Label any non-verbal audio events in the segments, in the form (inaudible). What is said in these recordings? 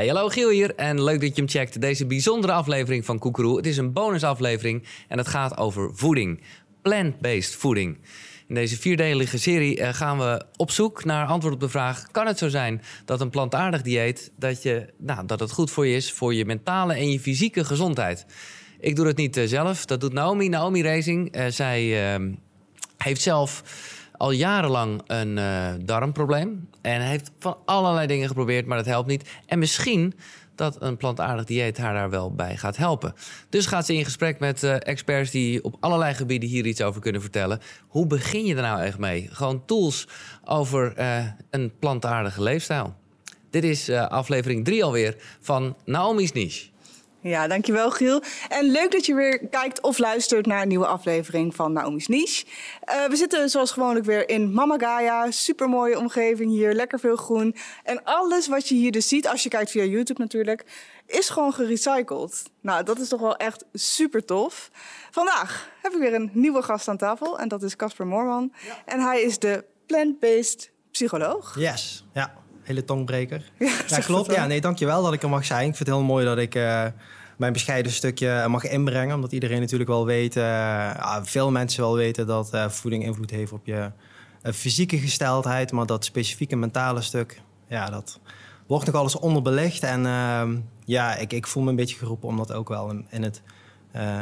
Hey, hallo Giel hier en leuk dat je hem checkt. Deze bijzondere aflevering van Koekeroe. Het is een bonusaflevering en het gaat over voeding. Plant-based voeding. In deze vierdelige serie eh, gaan we op zoek naar antwoord op de vraag... kan het zo zijn dat een plantaardig dieet... dat, je, nou, dat het goed voor je is voor je mentale en je fysieke gezondheid? Ik doe het niet eh, zelf, dat doet Naomi, Naomi Racing. Uh, zij ehm, heeft zelf al jarenlang een uh, darmprobleem. En heeft van allerlei dingen geprobeerd, maar dat helpt niet. En misschien dat een plantaardig dieet haar daar wel bij gaat helpen. Dus gaat ze in gesprek met uh, experts die op allerlei gebieden hier iets over kunnen vertellen. Hoe begin je er nou echt mee? Gewoon tools over uh, een plantaardige leefstijl. Dit is aflevering 3 alweer van Naomi's Niche. Ja, dankjewel Giel. En leuk dat je weer kijkt of luistert naar een nieuwe aflevering van Naomi's Niche. Uh, we zitten zoals gewoonlijk weer in Mama Gaia. Supermooie omgeving hier, lekker veel groen. En alles wat je hier dus ziet, als je kijkt via YouTube natuurlijk, is gewoon gerecycled. Nou, dat is toch wel echt super tof. Vandaag heb ik weer een nieuwe gast aan tafel en dat is Casper Moorman. Ja. En hij is de plant-based psycholoog. Yes, ja hele tongbreker. Ja, (laughs) ja klopt. Ja, nee, dankjewel dat ik er mag zijn. Ik vind het heel mooi dat ik uh, mijn bescheiden stukje mag inbrengen. Omdat iedereen natuurlijk wel weet, uh, veel mensen wel weten dat uh, voeding invloed heeft op je fysieke gesteldheid. Maar dat specifieke mentale stuk, ja, dat wordt nog alles onderbelicht. En ehm, ja, ik, ik voel me een beetje geroepen om dat ook wel in, in het,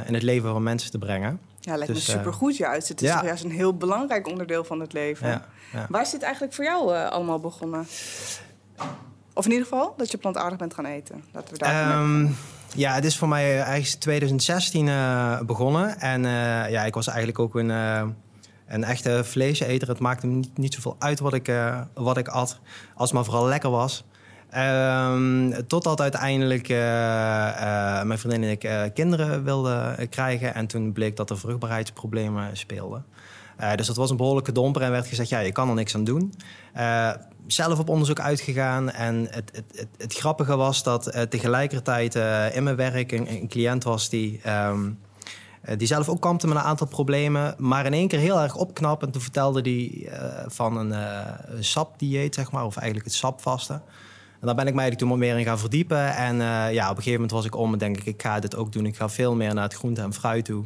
in het leven van mensen te brengen. Ja, lijkt dus, me supergoed juist. Het is ja. juist een heel belangrijk onderdeel van het leven. Ja, ja. Waar is dit eigenlijk voor jou uh, allemaal begonnen? Of in ieder geval dat je plantaardig bent gaan eten. Laten we daar um, ja, het is voor mij eigenlijk 2016 uh, begonnen. En uh, ja, ik was eigenlijk ook een, uh, een echte vleeseter. Het maakte me niet, zoveel uit wat ik, wat ik at, als het maar vooral lekker was. Um, totdat uiteindelijk mijn vriendin en ik kinderen wilden krijgen. En toen bleek dat er vruchtbaarheidsproblemen speelden. Dus dat was een behoorlijke domper en werd gezegd, ja, je kan er niks aan doen. Zelf op onderzoek uitgegaan en het, het, het, grappige was dat uh, tegelijkertijd in mijn werk een, cliënt was die... Um, die zelf ook kampte met een aantal problemen, maar in één keer heel erg opknapt. En toen vertelde hij van een, een sapdieet, zeg maar, of eigenlijk het sapvasten. En daar ben ik mij toen meer in gaan verdiepen. En ja, op een gegeven moment was ik om en denk ik, ik ga dit ook doen. Ik ga veel meer naar het groente en fruit toe.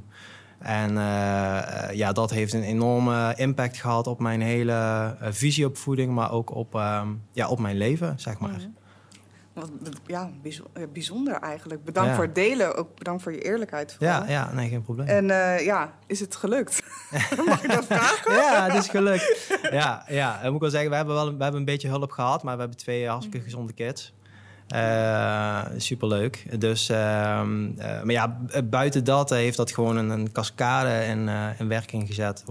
En uh, ja, dat heeft een enorme impact gehad op mijn hele uh, visie op voeding, maar ook op, uh, ja, op mijn leven, zeg maar. Mm Ja, bijzonder eigenlijk. Bedankt ja. voor het delen, ook bedankt voor je eerlijkheid. Ja, ja, nee, geen probleem. En ja, is het gelukt? (laughs) Mag ik dat vragen? (laughs) ja, het is gelukt. Ja, ja, ik moet wel zeggen, we hebben wel we hebben een beetje hulp gehad, maar we hebben twee hartstikke mhm. gezonde kids. Uh, superleuk. Dus, uh, uh, maar ja, buiten dat heeft dat gewoon een, een cascade in, in werking gezet.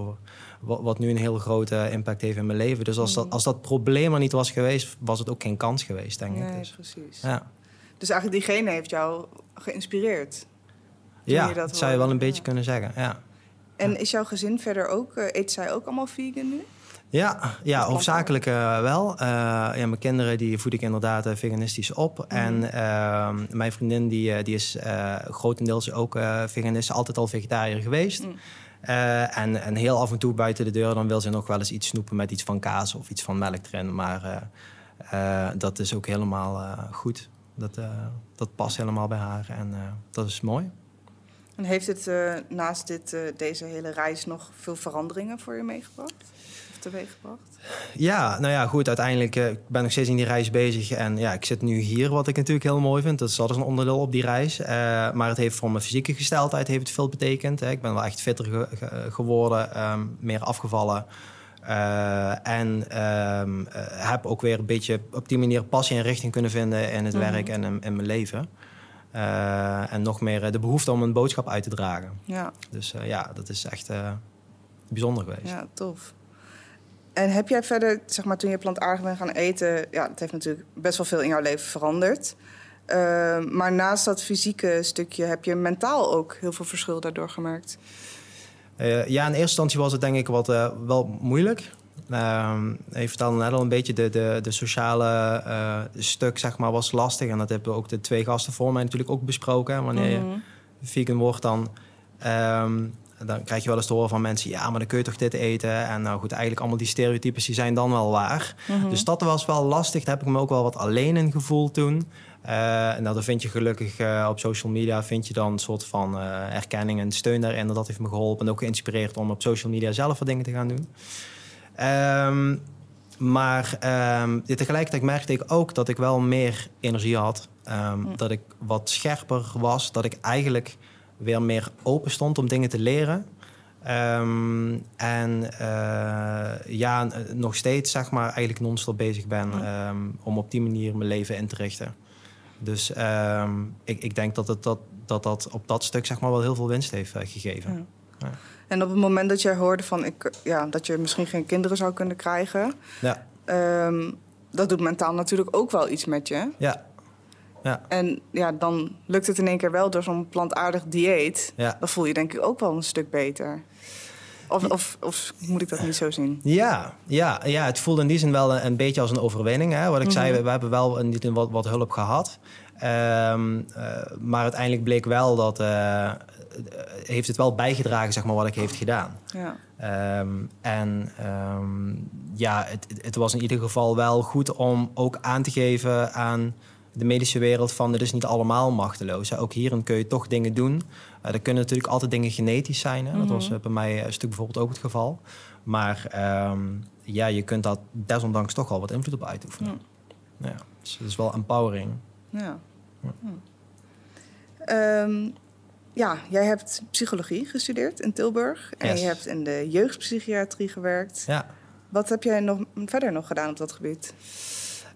Wat, wat, nu een heel grote impact heeft in mijn leven. Dus als dat, mhm. als dat probleem er niet was geweest, was het ook geen kans geweest, denk nee, ik. Dus, precies. Ja. Dus eigenlijk diegene heeft jou geïnspireerd? Ja, dat, zou je wel een beetje kunnen zeggen, ja. En is jouw gezin verder ook, eet zij ook allemaal vegan nu? Ja, ja hoofdzakelijk uh, wel. Uh, ja, mijn kinderen die voed ik inderdaad uh, veganistisch op. Mm. En ehm, mijn vriendin die, die is grotendeels ook veganist, altijd al vegetariër geweest. Mm. en, en heel af en toe buiten de deur dan wil ze nog wel eens iets snoepen met iets van kaas of iets van melk erin. Maar dat is ook helemaal goed. Dat, dat past helemaal bij haar en dat is mooi. En heeft het naast dit, deze hele reis nog veel veranderingen voor je meegebracht? Teweeggebracht? Ja, nou ja, goed. Uiteindelijk uh, ben ik nog steeds in die reis bezig. En ja, ik zit nu hier, wat ik natuurlijk heel mooi vind. Dat is altijd een onderdeel op die reis. Uh, maar het heeft voor mijn fysieke gesteldheid heeft het veel betekend. Hè. Ik ben wel echt fitter ge ge geworden, um, meer afgevallen. Uh, en um, heb ook weer een beetje op die manier passie en richting kunnen vinden in het mm -hmm. werk en in, in, mijn leven. en nog meer de behoefte om een boodschap uit te dragen. Ja. Dus ja, dat is echt bijzonder geweest. Ja, tof. En heb jij verder, zeg maar, toen je plantaardig bent gaan eten, ja, het heeft natuurlijk best wel veel in jouw leven veranderd. Uh, maar naast dat fysieke stukje heb je mentaal ook heel veel verschil daardoor gemerkt. Uh, ja, in eerste instantie was het denk ik wat, uh, wel moeilijk. even dan net al een beetje de, de, de sociale stuk, zeg maar, was lastig. En dat hebben ook de twee gasten voor mij natuurlijk ook besproken. Wanneer mm -hmm. je vegan wordt, dan... Um, dan krijg je wel eens te horen van mensen... ja, maar dan kun je toch dit eten? En nou goed, eigenlijk allemaal die stereotypes die zijn dan wel waar. Dus dat was wel lastig. Daar heb ik me ook wel wat alleen in gevoeld toen. Uh, en nou, dan vind je gelukkig uh, op social media vind je dan een soort van uh, erkenning en steun daarin. En dat heeft me geholpen en ook geïnspireerd om op social media zelf wat dingen te gaan doen. Um, maar um, tegelijkertijd merkte ik ook dat ik wel meer energie had. Um, Dat ik wat scherper was. Dat ik eigenlijk weer meer open stond om dingen te leren. Um, en uh, ja, nog steeds zeg maar eigenlijk non-stop bezig ben om op die manier mijn leven in te richten. Dus ik, ik denk dat, het, dat, dat dat op dat stuk zeg maar wel heel veel winst heeft uh, gegeven. Ja. Ja. En op het moment dat jij hoorde van ik, ja, dat je misschien geen kinderen zou kunnen krijgen, ja. Dat doet mentaal natuurlijk ook wel iets met je. Ja. Ja. En ja, dan lukt het in één keer wel door zo'n plantaardig dieet. Ja. Dan voel je denk ik ook wel een stuk beter. Of, of, of, moet ik dat niet zo zien? Ja, ja, ja, het voelde in die zin wel een, een beetje als een overwinning. Hè? Wat ik mm -hmm. zei, we, we, hebben wel een, wat, wat hulp gehad. Um, uh, maar uiteindelijk bleek wel dat... Uh, heeft het wel bijgedragen, zeg maar, wat ik heeft gedaan. Ja. Um, en um, ja, het, het, was in ieder geval wel goed om ook aan te geven aan de medische wereld van het is niet allemaal machteloos. Ook hierin kun je toch dingen doen. Uh, er kunnen natuurlijk altijd dingen genetisch zijn. Hè. Dat was uh, bij mij een stuk bijvoorbeeld ook het geval. Maar um, ja, je kunt daar desondanks toch al wat invloed op uitoefenen. Ja. Ja, dus het is wel empowering. Ja. ja. Um, ja, jij hebt psychologie gestudeerd in Tilburg. En Yes. je hebt in de jeugdpsychiatrie gewerkt. Ja. Wat heb jij nog verder nog gedaan op dat gebied?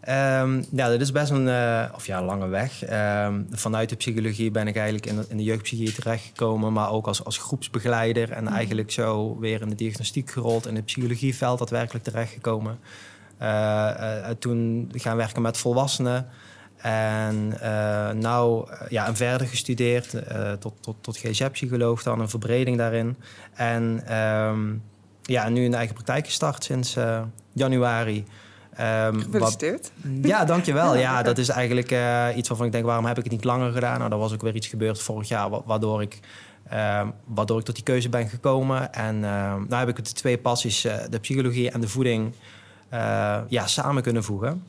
Ehm, ja, dit is best een eh, of ja, lange weg. Ehm, vanuit de psychologie ben ik eigenlijk in de, in de jeugdpsychiatrie terechtgekomen, maar ook als, als groepsbegeleider. En eigenlijk zo weer in de diagnostiek gerold, in het psychologieveld daadwerkelijk terechtgekomen. Uh, uh, toen gaan werken met volwassenen. En uh, nou, ja, en verder gestudeerd uh, tot, tot, tot GZ-psycholoog dan, een verbreding daarin. En um, ja, nu een eigen praktijk gestart sinds uh, januari. Um, Gefeliciteerd. Wat, ja, dankjewel. ja, dat is eigenlijk iets waarvan ik denk, waarom heb ik het niet langer gedaan? Nou, er was ook weer iets gebeurd vorig jaar, waardoor ik, waardoor ik tot die keuze ben gekomen. En nou heb ik de twee passies, de psychologie en de voeding, ja, samen kunnen voegen.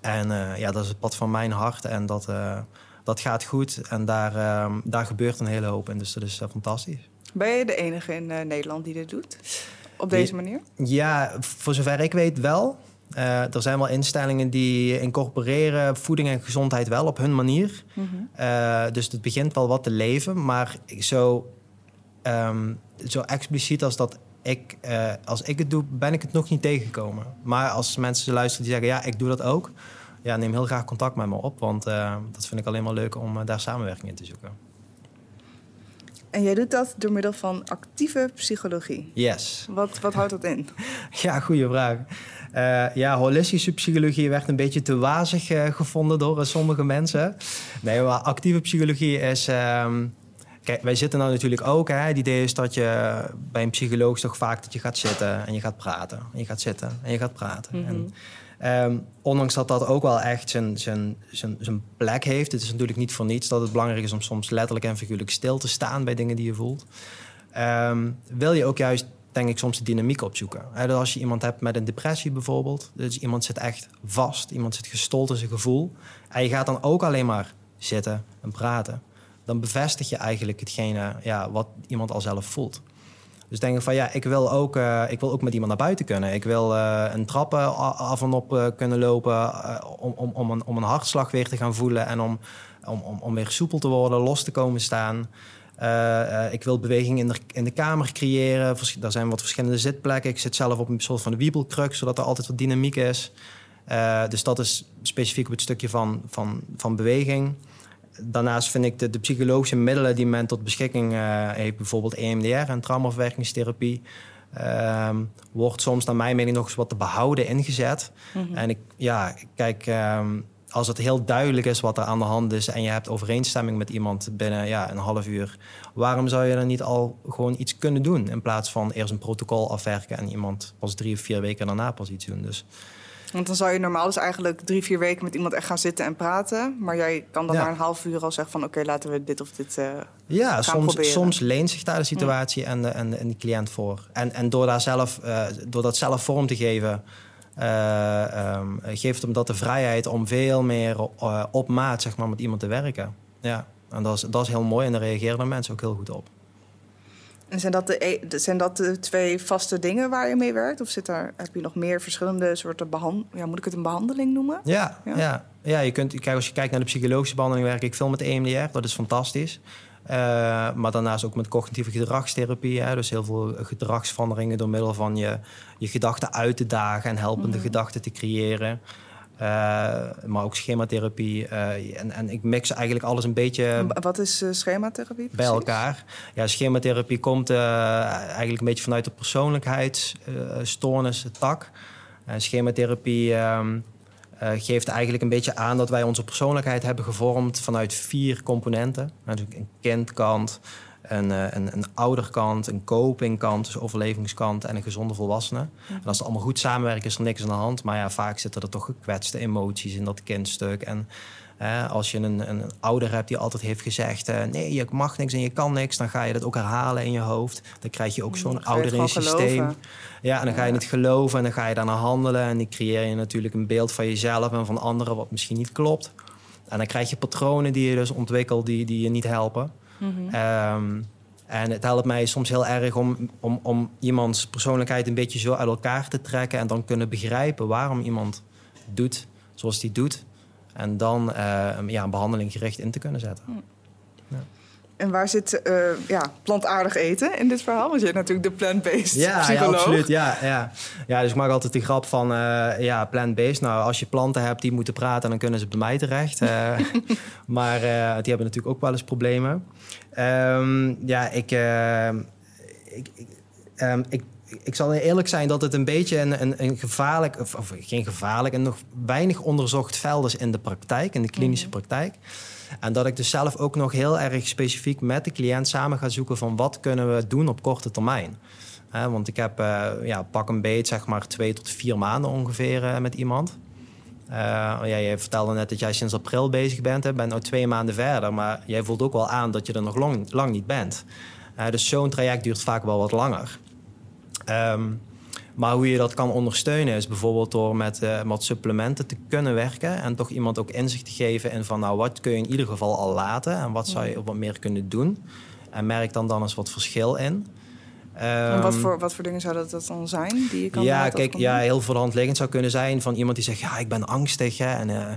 En ja, dat is het pad van mijn hart en dat, dat gaat goed. En daar, daar gebeurt een hele hoop in, dus dat is fantastisch. Ben je de enige in Nederland die dit doet? Op deze manier? Ja, voor zover ik weet wel. Er zijn wel instellingen die incorporeren voeding en gezondheid wel op hun manier. Mm -hmm. dus het begint wel wat te leven. Maar zo, um, zo expliciet als dat ik, uh, als ik het doe, ben ik het nog niet tegengekomen. Maar als mensen luisteren die zeggen, ja, ik doe dat ook. Ja, neem heel graag contact met me op. Want dat vind ik alleen maar leuk om daar samenwerking in te zoeken. En jij doet dat door middel van actieve psychologie? Yes. Wat, wat houdt dat in? (laughs) ja, goede vraag. ja, holistische psychologie werd een beetje te wazig gevonden door sommige mensen. Nee, maar actieve psychologie is... Um, Kijk, wij zitten nou natuurlijk ook. Hè, het idee is dat je bij een psycholoog toch vaak dat je gaat zitten en je gaat praten. En je gaat zitten en je gaat praten. Mhm. Mm -hmm. en, um, ondanks dat dat ook wel echt zijn, zijn, zijn, zijn plek heeft. Het is natuurlijk niet voor niets dat het belangrijk is om soms letterlijk en figuurlijk stil te staan bij dingen die je voelt. Um, wil je ook juist, denk ik, soms de dynamiek opzoeken. Als je iemand hebt met een depressie bijvoorbeeld. Dus iemand zit echt vast, iemand zit gestold in zijn gevoel. En je gaat dan ook alleen maar zitten en praten dan bevestig je eigenlijk hetgene ja, wat iemand al zelf voelt. Dus denk ik van ja, ik wil ook, uh, ik wil ook met iemand naar buiten kunnen. Ik wil uh, een trappen af en op kunnen lopen om, om, om, een, om een hartslag weer te gaan voelen en om, om, om, om weer soepel te worden, los te komen staan. ik wil beweging in de, in de kamer creëren. Er zijn wat verschillende zitplekken. Ik zit zelf op een soort van wiebelkruk, zodat er altijd wat dynamiek is. dus dat is specifiek op het stukje van, van, van beweging daarnaast vind ik de, de, psychologische middelen die men tot beschikking uh, heeft, bijvoorbeeld EMDR en traumaverwerkingstherapie, uh, wordt soms naar mijn mening nog eens wat te behouden ingezet. Mm -hmm. En ik, ja, kijk, um, als het heel duidelijk is wat er aan de hand is en je hebt overeenstemming met iemand binnen ja, een half uur, waarom zou je dan niet al gewoon iets kunnen doen in plaats van eerst een protocol afwerken en iemand pas drie of vier weken daarna pas iets doen? Dus Want dan zou je normaal dus eigenlijk drie, vier weken met iemand echt gaan zitten en praten. Maar jij kan dan Ja. na een half uur al zeggen van... oké, laten we dit of dit... eh, Ja, gaan soms, proberen. soms leent zich daar de situatie en, de, en, de, en de cliënt voor. En, en door, daar zelf, eh, door dat zelf vorm te geven, eh, ehm, geeft hem dat de vrijheid om veel meer op maat zeg maar, met iemand te werken. Ja, en dat is, dat is heel mooi en daar reageren de mensen ook heel goed op. En zijn dat, de, e- zijn dat de twee vaste dingen waar je mee werkt? Of zit daar, heb je nog meer verschillende soorten behandeling? Ja, moet ik het een behandeling noemen? Ja, Ja. ja. ja. je kunt, kijk, als je kijkt naar de psychologische behandeling, werk ik veel met EMDR. Dat is fantastisch. Eh, maar daarnaast ook met cognitieve gedragstherapie. Hè, dus heel veel gedragsveranderingen door middel van je, je gedachten uit te dagen en helpende gedachten te creëren. Eh, maar ook schematherapie. eh, en, en ik mix eigenlijk alles een beetje Wat is eh, schematherapie? bij elkaar. Ja, schematherapie komt eigenlijk een beetje vanuit de persoonlijkheidsstoornis, tak. En schematherapie ehm, eh, geeft eigenlijk een beetje aan dat wij onze persoonlijkheid hebben gevormd vanuit vier componenten. Natuurlijk een kindkant, een, eh, een, een ouderkant, een copingkant, dus overlevingskant en een gezonde volwassene. En als het allemaal goed samenwerken is er niks aan de hand. Maar ja, vaak zitten er toch gekwetste emoties in dat kindstuk. En eh, als je een, een ouder hebt die altijd heeft gezegd... eh, nee, je mag niks en je kan niks... dan ga je dat ook herhalen in je hoofd. Dan krijg je ook zo'n je het ouder in je systeem. geloven. Ja, en dan ga je het geloven en dan ga je daarna handelen. En dan creëer je natuurlijk een beeld van jezelf en van anderen... wat misschien niet klopt. En dan krijg je patronen die je dus ontwikkelt die, die je niet helpen. Mhm. Ehm, en het helpt mij soms heel erg om, om, om iemands persoonlijkheid een beetje zo uit elkaar te trekken en dan kunnen begrijpen waarom iemand doet zoals hij doet. En dan eh, ja, een behandeling gericht in te kunnen zetten. En waar zit eh, ja, plantaardig eten in dit verhaal? Want je hebt natuurlijk de plant-based Ja, ja, psycholoog. absoluut. Ja, ja. ja, dus ik maak altijd de grap van eh, ja, plant-based. Nou, als je planten hebt die moeten praten, dan kunnen ze bij mij terecht. Eh, (laughs) maar die hebben natuurlijk ook wel eens problemen. Ehm, ja, ik, ik, ehm, ik, ik zal eerlijk zijn dat het een beetje een, een, een gevaarlijk, of, of geen gevaarlijk, een nog weinig onderzocht veld is in de praktijk, in de klinische praktijk. En dat ik dus zelf ook nog heel erg specifiek met de cliënt samen ga zoeken van wat kunnen we doen op korte termijn. Want ik heb eh, ja, pak een beet, zeg maar twee tot vier maanden ongeveer eh, met iemand. Eh, ja, jij vertelde net dat jij sinds april bezig bent. Hè, bent nu twee maanden verder. Maar jij voelt ook wel aan dat je er nog lang, niet bent. Dus zo'n traject duurt vaak wel wat langer. Ehm, maar hoe je dat kan ondersteunen is bijvoorbeeld door met eh, wat supplementen te kunnen werken. En toch iemand ook inzicht te geven in van nou wat kun je in ieder geval al laten. En wat zou je wat meer kunnen doen. En merk dan dan eens wat verschil in. En wat Ehm, voor, wat voor dingen zou dat, dat dan zijn die je kan ja, kijk, ja, heel voor de hand liggend zou kunnen zijn van iemand die zegt: Ja, ik ben angstig hè, en, eh,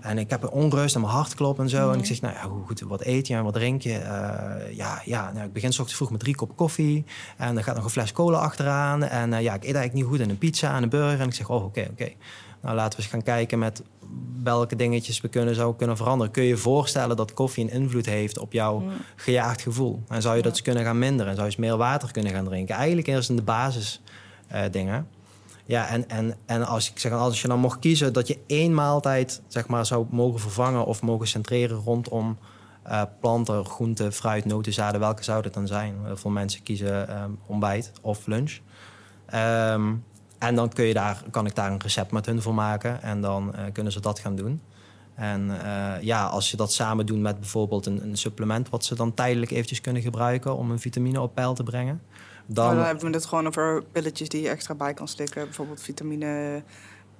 en ik heb een onrust en mijn hart klopt en zo. Mhm. En ik zeg: Nou ja, goed, wat eet je en wat drink je? Eh, ja, ja nou, ik begin 's ochtends vroeg met drie kop koffie en er gaat nog een fles cola achteraan. En eh, ja, ik eet eigenlijk niet goed en een pizza en een burger. En ik zeg: Oh, oké, oké. Nou, laten we eens gaan kijken met welke dingetjes we kunnen, zou kunnen veranderen. Kun je je voorstellen dat koffie een invloed heeft op jouw Ja. gejaagd gevoel? En zou je dat eens kunnen gaan minderen? En zou je eens meer water kunnen gaan drinken? Eigenlijk eerst in de basis dingen. Ja, en, en, en als, ik zeg, als je dan mocht kiezen dat je één maaltijd zeg maar, zou mogen vervangen of mogen centreren rondom eh, planten, groenten, fruit, noten, zaden, welke zou dat dan zijn? Veel mensen kiezen ehm, ontbijt of lunch. Ehm, en dan kun je daar, kan ik daar een recept met hun voor maken en dan eh, kunnen ze dat gaan doen. En eh, ja, als je dat samen doet met bijvoorbeeld een, een supplement, wat ze dan tijdelijk eventjes kunnen gebruiken om een vitamine op peil te brengen. Dan, hebben we het gewoon over pilletjes die je extra bij kan slikken. Bijvoorbeeld vitamine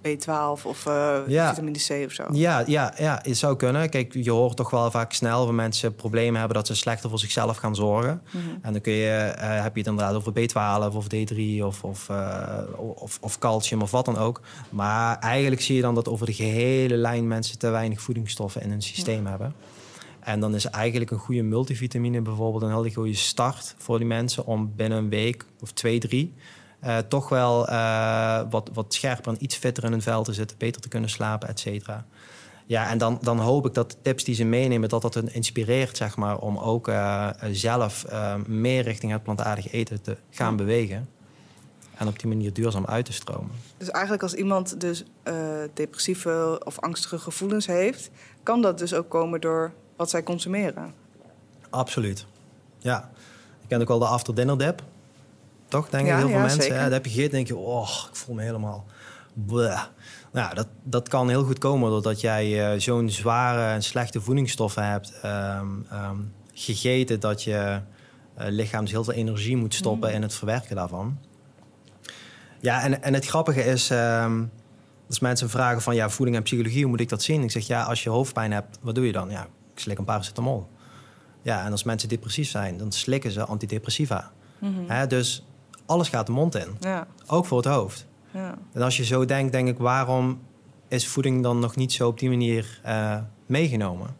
B12 of eh, Ja. vitamine C of zo. Ja, ja, ja, het zou kunnen. Kijk, je hoort toch wel vaak snel van mensen problemen hebben dat ze slechter voor zichzelf gaan zorgen. Mhm. En dan kun je, eh, heb je het inderdaad over B12 of D3 of, of, eh, of, of calcium of wat dan ook. Maar eigenlijk zie je dan dat over de gehele lijn mensen te weinig voedingsstoffen in hun systeem hebben. En dan is eigenlijk een goede multivitamine bijvoorbeeld een hele goede start voor die mensen om binnen een week of twee, drie eh, toch wel eh, wat, wat scherper en iets fitter in hun vel te zitten, beter te kunnen slapen, et cetera. Ja, en dan, dan hoop ik dat de tips die ze meenemen, dat dat hen inspireert, zeg maar, om ook eh, zelf meer richting het plantaardig eten te gaan bewegen. En op die manier duurzaam uit te stromen. Dus eigenlijk als iemand dus depressieve of angstige gevoelens heeft... kan dat dus ook komen door wat zij consumeren. Absoluut. Ja. Je kent ook wel de after dinner dip. Toch, denk ik, Ja, heel veel ja, mensen. Ja, dat heb je gegeten denk je, oh, ik voel me helemaal bleh. Nou, dat, dat kan heel goed komen doordat jij eh, zo'n zware en slechte voedingsstoffen hebt ehm, ehm, gegeten dat je eh, lichaam dus heel veel energie moet stoppen Mm. in het verwerken daarvan. Ja, en, en het grappige is, ehm, als mensen vragen van ja, voeding en psychologie, hoe moet ik dat zien? Ik zeg ja, als je hoofdpijn hebt, wat doe je dan? Ja, ik slik een paracetamol. Ja, en als mensen depressief zijn, dan slikken ze antidepressiva. Hè, dus alles gaat de mond in, Ja, ook voor het hoofd. ja. En als je zo denkt, denk ik, waarom is voeding dan nog niet zo op die manier eh, meegenomen?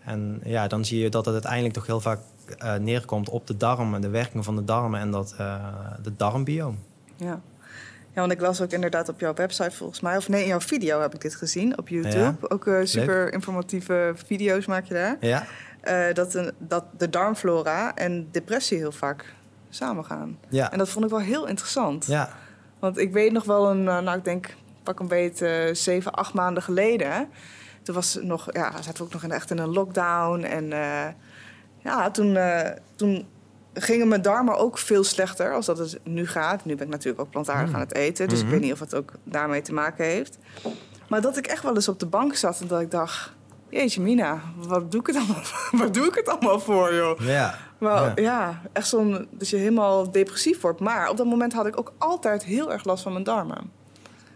En ja, dan zie je dat het uiteindelijk toch heel vaak eh, neerkomt op de darmen, de werking van de darmen en dat, eh de darmbioom. Ja. Ja, want ik las ook inderdaad op jouw website volgens mij, of nee, in jouw video heb ik dit gezien op YouTube. Ook eh, super informatieve video's maak je daar. Ja, Eh, dat, een, dat de darmflora en depressie heel vaak samengaan. ja, En dat vond ik wel heel interessant. ja, Want ik weet nog wel een, eh, nou ik denk pak een beetje zeven, acht maanden geleden. Toen was nog, ja, zaten we ook nog in, echt in een lockdown. En ja, toen, toen gingen mijn darmen ook veel slechter als dat het nu gaat. Nu ben ik natuurlijk ook plantaardig Mm. aan het eten. Dus ik weet niet of het ook daarmee te maken heeft. Maar dat ik echt wel eens op de bank zat en dat ik dacht... Jeetje Mina, wat doe ik het allemaal, (laughs) wat doe ik het allemaal voor, joh? ja. Maar Ja. ja, echt zo'n dat je helemaal depressief wordt. Maar op dat moment had ik ook altijd heel erg last van mijn darmen.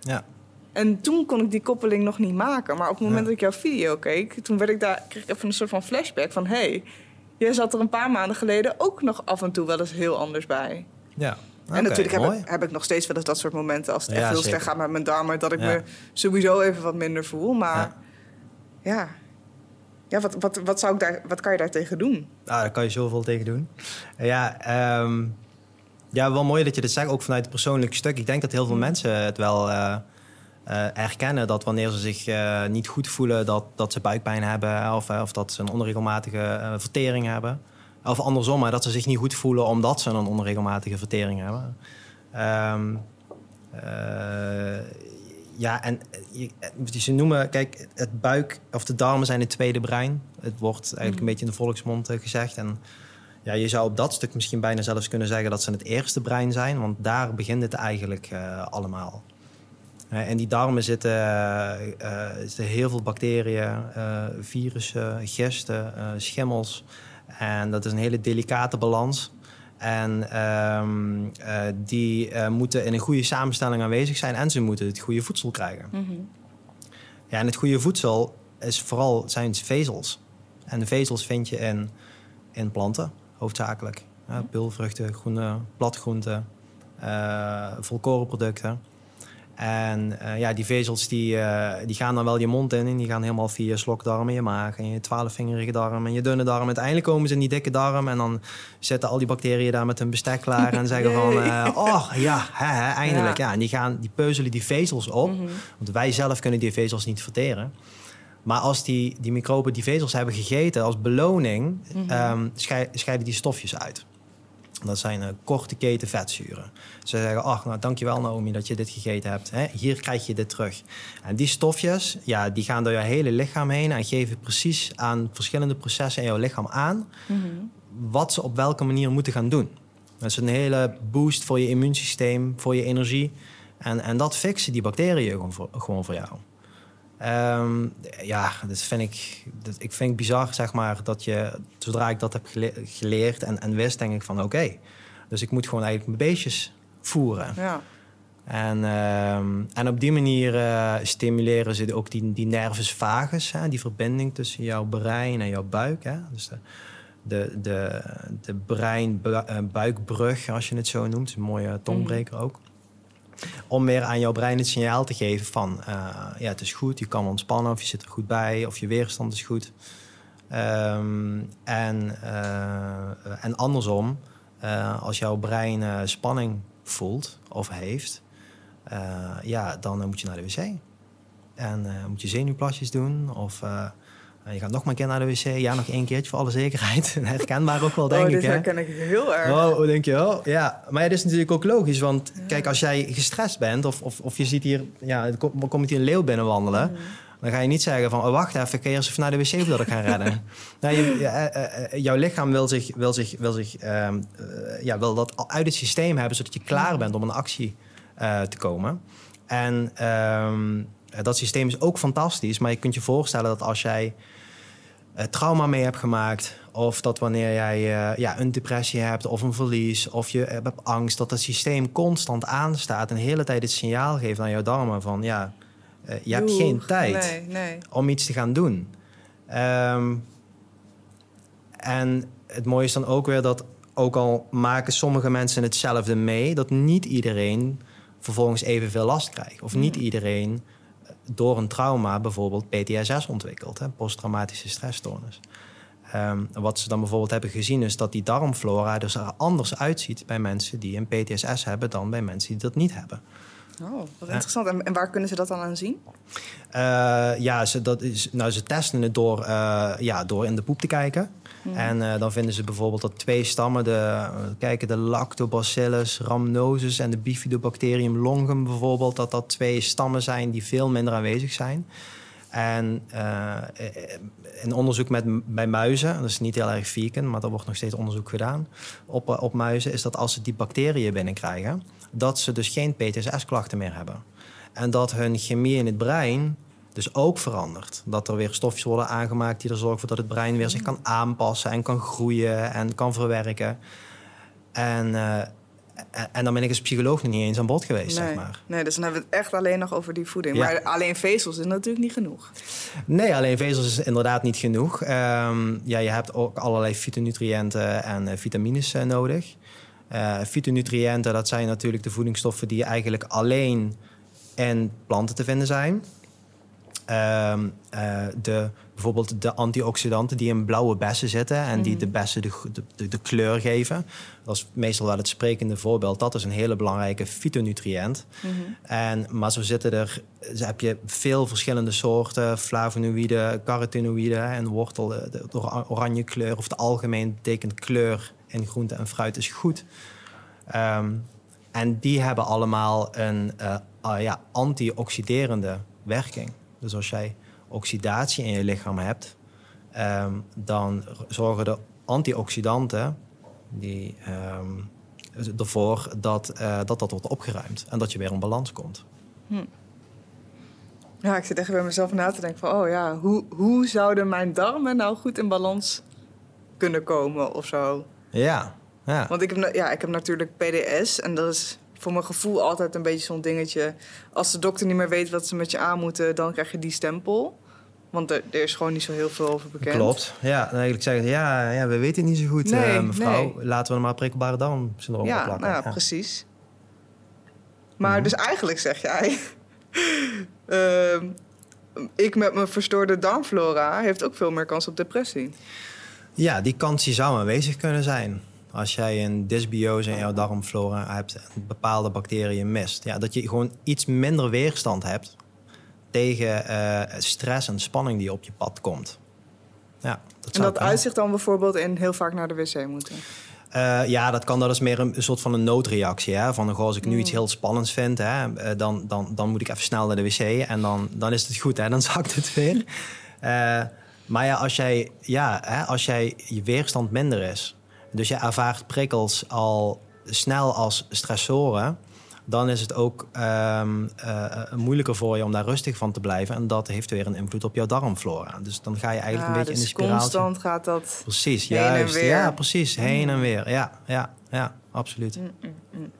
ja. En toen kon ik die koppeling nog niet maken. Maar op het moment Ja. dat ik jouw video keek, toen werd ik daar, kreeg ik even een soort van flashback van: hé, hey, jij zat er een paar maanden geleden ook nog af en toe wel eens heel anders bij. ja. en natuurlijk heb ik, heb ik nog steeds wel eens dat soort momenten als het echt Ja, heel slecht gaat met mijn darmen, dat ik Ja. me sowieso even wat minder voel. Maar Ja. ja, ja, wat, wat, wat, zou ik daar, wat kan je daar tegen doen? Nou, daar kan je zoveel tegen doen. Ja, ehm, ja, wel mooi dat je dit zegt, ook vanuit het persoonlijke stuk. Ik denk dat heel veel mensen het wel eh, eh, erkennen dat wanneer ze zich eh, niet goed voelen, dat, dat ze buikpijn hebben of, eh, of dat ze een onregelmatige eh, vertering hebben. Of andersom, maar dat ze zich niet goed voelen omdat ze een onregelmatige vertering hebben. Ehm, eh, ja, en je, ze noemen, kijk, het buik of de darmen zijn het tweede brein. Het wordt eigenlijk een beetje in de volksmond eh, gezegd. En ja, je zou op dat stuk misschien bijna zelfs kunnen zeggen dat ze het eerste brein zijn, want daar begint het eigenlijk eh, allemaal. In die darmen zitten, eh, eh, zitten heel veel bacteriën, eh, virussen, gisten, eh, schimmels. En dat is een hele delicate balans. En ehm, eh, die moeten in een goede samenstelling aanwezig zijn en ze moeten het goede voedsel krijgen. Ja, en het goede voedsel is vooral zijn vezels. En de vezels vind je in, in planten, hoofdzakelijk. Ja, pulvruchten, groene, bladgroenten, eh volkorenproducten. En eh, ja, die vezels die, eh, die gaan dan wel je mond in en die gaan helemaal via je slokdarm in je maag en je twaalfvingerige darm en je dunne darm. Uiteindelijk komen ze in die dikke darm en dan zitten al die bacteriën daar met hun bestek klaar en zeggen van, eh, oh ja, eindelijk. Ja. Ja. en die gaan, die peuzelen die vezels op, Mhm. want wij zelf kunnen die vezels niet verteren. Maar als die, die microben die vezels hebben gegeten als beloning, Mhm. ehm, schei- scheiden die stofjes uit. Dat zijn eh, korte keten vetzuren. Ze zeggen, ach, nou dankjewel Naomi dat je dit gegeten hebt. Hè? Hier krijg je dit terug. En die stofjes, ja, die gaan door je hele lichaam heen... en geven precies aan verschillende processen in jouw lichaam aan... wat ze op welke manier moeten gaan doen. Dat is een hele boost voor je immuunsysteem, voor je energie. En, en dat fixen die bacteriën gewoon voor, gewoon voor jou. Ehm, ja, dat vind ik, dat, ik vind het bizar, zeg maar, dat je, zodra ik dat heb gele- geleerd en, en wist, denk ik van oké. dus ik moet gewoon eigenlijk mijn beestjes voeren. Ja. En, ehm, en op die manier eh, stimuleren ze ook die, die nervus vagus, hè, die verbinding tussen jouw brein en jouw buik. Hè? Dus de, de, de, de brein-buikbrug, als je het zo noemt, is een mooie tongbreker ook. Om weer aan jouw brein het signaal te geven van, eh, ja, het is goed, je kan ontspannen of je zit er goed bij of je weerstand is goed. Ehm, en, eh, en andersom, eh, als jouw brein spanning voelt of heeft, ja, dan moet je naar de wc. En moet je zenuwplasjes doen of je gaat nog maar een keer naar de wc. Ja, nog één keertje voor alle zekerheid. (laughs) Herkenbaar ook wel, denk oh, ik. hè? herken ik heel erg. Oh, hoe denk je? Oh, ja. Maar het is natuurlijk ook logisch. Want kijk, als jij gestrest bent... of, of, of je ziet hier... Ja, er komt, komt hier een leeuw binnenwandelen... Mhm. dan ga je niet zeggen van... Oh, wacht even, ik ga eerst even naar de wc voordat ik ga redden. (laughs) nou, je, ja, eh, eh, jouw lichaam wil, zich, wil, zich, wil, zich, ehm, eh, ja, wil dat uit het systeem hebben... zodat je klaar bent om een actie eh, te komen. En ehm, dat systeem is ook fantastisch. Maar je kunt je voorstellen dat als jij uh, trauma mee hebt gemaakt... of dat wanneer jij uh, ja, een depressie hebt of een verlies... of je hebt angst, dat het systeem constant aanstaat... en de hele tijd het signaal geeft aan jouw darmen van... ja, uh, je hebt geen tijd nee, nee. om iets te gaan doen. Um, en het mooie is dan ook weer dat... ook al maken sommige mensen hetzelfde mee... dat niet iedereen vervolgens evenveel last krijgt. Of niet iedereen door een trauma bijvoorbeeld PTSS ontwikkelt, hè, posttraumatische stressstoornis. Um, wat ze dan bijvoorbeeld hebben gezien is dat die darmflora dus er anders uitziet bij mensen die een PTSS hebben dan bij mensen die dat niet hebben. Oh, wat interessant. En, en waar kunnen ze dat dan aan zien? Uh, ja, ze, dat is, nou, ze testen het door, uh, ja, door in de poep te kijken. Mm. En uh, dan vinden ze bijvoorbeeld dat twee stammen, de, kijken, de Lactobacillus rhamnosus en de Bifidobacterium longum bijvoorbeeld, dat dat twee stammen zijn die veel minder aanwezig zijn. En in onderzoek met, bij muizen, dat is niet heel erg vegan, maar er wordt nog steeds onderzoek gedaan op, op muizen, is dat als ze die bacteriën binnenkrijgen, dat ze dus geen PTSS-klachten meer hebben. En dat hun chemie in het brein dus ook verandert. Dat er weer stofjes worden aangemaakt die er zorgen voor dat het brein weer zich kan aanpassen en kan groeien en kan verwerken. En, uh, en dan ben ik als psycholoog nog niet eens aan bod geweest, nee. zeg maar. Nee, dus dan hebben we het echt alleen nog over die voeding. Ja. Maar alleen vezels is natuurlijk niet genoeg. Nee, alleen vezels is inderdaad niet genoeg. Um, ja, je hebt ook allerlei fytonutriënten en uh, vitamines uh, nodig. Fytonutriënten, dat zijn natuurlijk de voedingsstoffen die eigenlijk alleen in planten te vinden zijn. Uh, uh, de, bijvoorbeeld de antioxidanten die in blauwe bessen zitten en mm. die de bessen de, de, de, kleur geven. Dat is meestal wel het sprekende voorbeeld. Dat is een hele belangrijke fytonutriënt. Mm -hmm. en, maar zo zitten er, zo heb je veel verschillende soorten flavonoïden, carotinoïden en wortel. De, de oranje kleur of de algemeen betekent kleur in groente en fruit is goed. Um, en die hebben allemaal een uh, uh, ja, antioxiderende werking. Dus als jij oxidatie in je lichaam hebt, um, dan zorgen de antioxidanten die, um, ervoor dat, uh, dat dat wordt opgeruimd en dat je weer in balans komt. Hm. Ja, ik zit echt bij mezelf na te denken van, oh ja, hoe, hoe zouden mijn darmen nou goed in balans kunnen komen of zo? Ja, ja. Want ik heb, ja, ik heb natuurlijk PDS en dat is voor mijn gevoel altijd een beetje zo'n dingetje. Als de dokter niet meer weet wat ze met je aan moeten, dan krijg je die stempel. Want er, er is gewoon niet zo heel veel over bekend. Klopt. Ja, dan eigenlijk zeggen ja, ja, we weten het niet zo goed, nee, uh, mevrouw. Nee. Laten we er maar prikkelbare darmsyndroom ja, op plakken. Nou ja, ja, precies. Maar mm -hmm. dus eigenlijk zeg jij... uh, (laughs) ik met mijn verstoorde darmflora heeft ook veel meer kans op depressie. Ja, die kans die zou aanwezig kunnen zijn. Als jij een dysbiose in jouw darmflora hebt en bepaalde bacteriën mist. Ja, dat je gewoon iets minder weerstand hebt tegen uh, stress en spanning die op je pad komt. Ja, dat en dat uitzicht dan bijvoorbeeld in heel vaak naar de wc moeten? Uh, ja, dat kan dat is meer een, een, soort van een noodreactie. Hè? Van goh, als ik nu mm. iets heel spannends vind, hè, uh, dan, dan, dan moet ik even snel naar de wc en dan, dan is het goed, hè? dan (laughs) zakt het weer. uh, maar ja, als jij, ja, hè, als jij je weerstand minder is, dus je ervaart prikkels al snel als stressoren, dan is het ook um, uh, moeilijker voor je om daar rustig van te blijven. En dat heeft weer een invloed op jouw darmflora. Dus dan ga je eigenlijk ja, een beetje dus in de spiraal. constant gaat dat. Precies, juist. Ja, precies. Heen en weer. Ja, ja, ja, absoluut. Mm, mm, mm.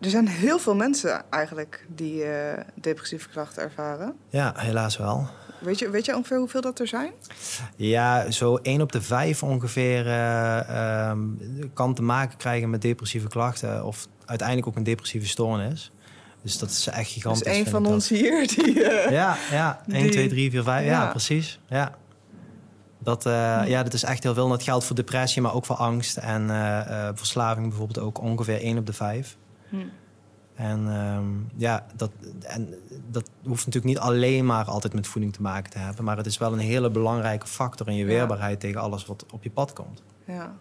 Er zijn heel veel mensen eigenlijk die uh, depressieve klachten ervaren. Ja, helaas wel. Weet je, weet je ongeveer hoeveel dat er zijn? Ja, zo 1 op de 5 ongeveer uh, um, kan te maken krijgen met depressieve klachten. Of uiteindelijk ook een depressieve stoornis. Dus dat is echt gigantisch. Dus een van ons dat. hier (laughs) die... Uh, ja, ja. 1, 2, 3, 4, 5. Ja, ja precies. Ja. Dat, uh, ja, dat is echt heel veel. En dat geldt voor depressie, maar ook voor angst. En verslaving bijvoorbeeld ook ongeveer 1 op de 5. Hm. En um, ja, dat, en dat hoeft natuurlijk niet alleen maar altijd met voeding te maken te hebben. Maar het is wel een hele belangrijke factor in je weerbaarheid tegen alles wat op je pad komt. Ja.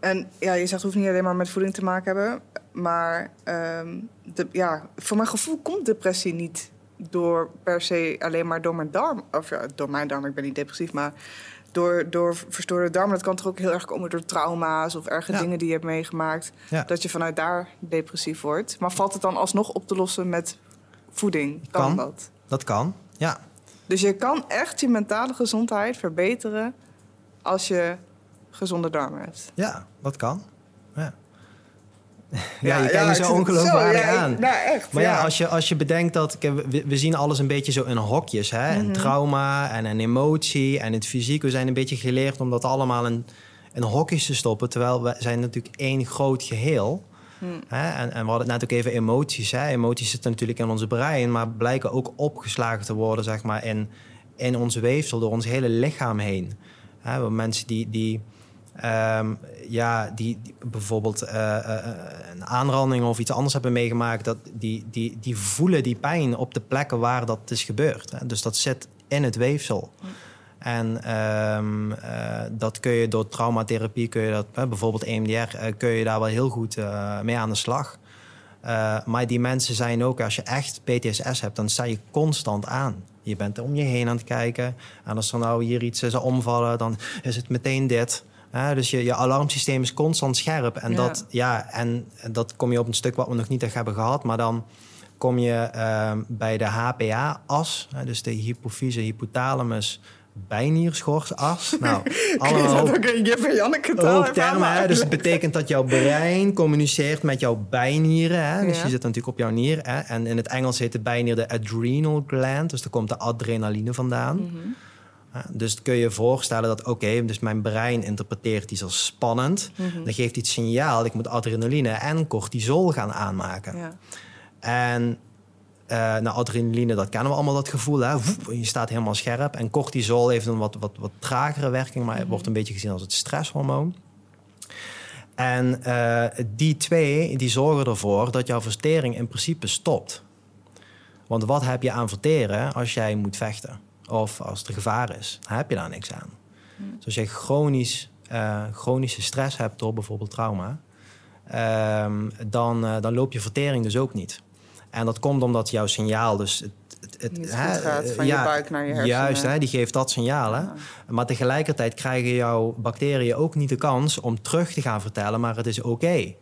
En ja, je zegt het hoeft niet alleen maar met voeding te maken hebben. Maar um, de, ja, voor mijn gevoel komt depressie niet door per se alleen maar door mijn darm. Of ja, door mijn darm, ik ben niet depressief, maar door, door verstoorde darmen. Dat kan toch ook heel erg komen door trauma's of erge Ja. dingen die je hebt meegemaakt. Ja. Dat je vanuit daar depressief wordt. Maar valt het dan alsnog op te lossen met voeding? Kan, Kan. dat? Dat kan, ja. Dus je kan echt je mentale gezondheid verbeteren als je gezonde darmen hebt. Ja, dat kan. Ja, ja, je kijkt me zo ongeloofwaardig ik- aan. Nou, echt. Maar ja, als je, als je bedenkt dat... We, we zien alles een beetje zo in hokjes. Hè? Mhm. Een trauma en een emotie en het fysiek. We zijn een beetje geleerd om dat allemaal in, in hokjes te stoppen. Terwijl we zijn natuurlijk één groot geheel. Hm. Hè? En, en we hadden het net ook even emoties. Hè? Emoties zitten natuurlijk in onze brein... maar blijken ook opgeslagen te worden zeg maar, in, in ons weefsel... door ons hele lichaam heen. Hè? We hebben mensen die... die Ehm, ja, die, bijvoorbeeld eh, eh, een aanranding of iets anders hebben meegemaakt, dat die, die, die voelen die pijn op de plekken waar dat is gebeurd. Hè. Dus dat zit in het weefsel. En ehm, eh, dat kun je door traumatherapie, kun je dat, bijvoorbeeld EMDR, eh, kun je daar wel heel goed eh, mee aan de slag. Eh, maar die mensen zijn ook, als je echt PTSS hebt, dan sta je constant aan. Je bent om je heen aan het kijken. En als er nou hier iets zou omvallen, dan is het meteen dit. Hè, dus je, je alarmsysteem is constant scherp. En, Ja. dat, ja, en, dat kom je op een stuk wat we nog niet echt hebben gehad. Maar dan kom je ehm, bij de HPA-as, dus de hypofyse hypothalamus bijnierschors-as. (laughs) Nou, allemaal ook ook termen, hè? Dus het betekent dat jouw brein communiceert met jouw bijnieren. Hè? Dus Ja. die zit natuurlijk op jouw nier. Hè? En in het Engels heet de bijnier de adrenal gland. Dus daar komt de adrenaline vandaan. Ja, Dus kun je je voorstellen dat, oké, dus mijn brein interpreteert iets als spannend. Mhm. Dan geeft iets signaal, ik moet adrenaline en cortisol gaan aanmaken. Ja. En eh nou, adrenaline, dat kennen we allemaal, dat gevoel. Hè? Woep, je staat helemaal scherp. En cortisol heeft een wat, wat, wat tragere werking, maar het wordt een beetje gezien als het stresshormoon. En eh, die twee die zorgen ervoor dat jouw vertering in principe stopt. Want wat heb je aan verteren als jij moet vechten? Of als er gevaar is? Dan heb je daar niks aan. Dus als je chronisch, eh, chronische stress hebt door bijvoorbeeld trauma... ehm, dan, eh, dan loop je vertering dus ook niet. En dat komt omdat jouw signaal dus... Het, het, hè, gaat van je buik naar je hersenen. Juist, hè, die geeft dat signaal. Hè? Ja. Maar tegelijkertijd krijgen jouw bacteriën ook niet de kans om terug te gaan vertellen, maar het is oké.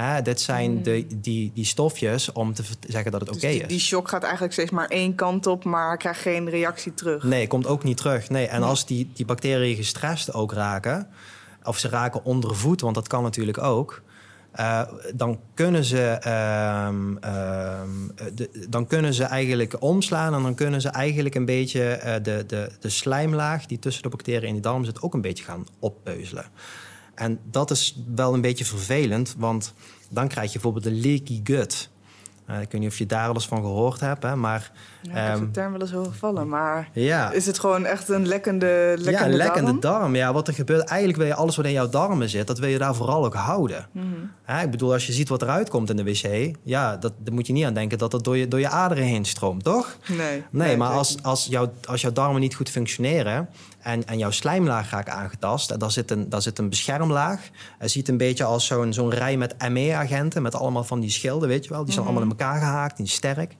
Hè, dit zijn de, die, die stofjes om te zeggen dat het oké. Dus die, is. die shock gaat eigenlijk steeds maar één kant op, maar krijgt geen reactie terug. Nee, komt ook niet terug. Nee. En als die, die bacteriën gestrest ook raken, of ze raken onder voet, want dat kan natuurlijk ook. eh, dan, kunnen ze, ehm, ehm, de, dan kunnen ze eigenlijk omslaan en dan kunnen ze eigenlijk een beetje eh, de, de, de slijmlaag die tussen de bacteriën en die darm zit ook een beetje gaan oppeuzelen. En dat is wel een beetje vervelend, want dan krijg je bijvoorbeeld een leaky gut. Eh, ik weet niet of je daar eens van gehoord hebt, hè, maar Ja, ik heb Ehm, de term wel eens horen vallen, maar ja. is het gewoon echt een lekkende, lekkende ja, lekkende darm? darm. Ja, wat er gebeurt, eigenlijk wil je alles wat in jouw darmen zit, dat wil je daar vooral ook houden. Mhm. Hè, ik bedoel, als je ziet wat eruit komt in de wc, ja, dat, daar moet je niet aan denken dat dat door je, door je aderen heen stroomt, toch? Nee. Nee, maar zeker als, als, jouw, als jouw darmen niet goed functioneren en, en jouw slijmlaag raakt aangetast, en daar zit een, daar zit een beschermlaag. Het ziet een beetje als zo'n zo'n rij met ME-agenten, met allemaal van die schilden, weet je wel. Die zijn Mhm. allemaal in elkaar gehaakt, die zijn sterk.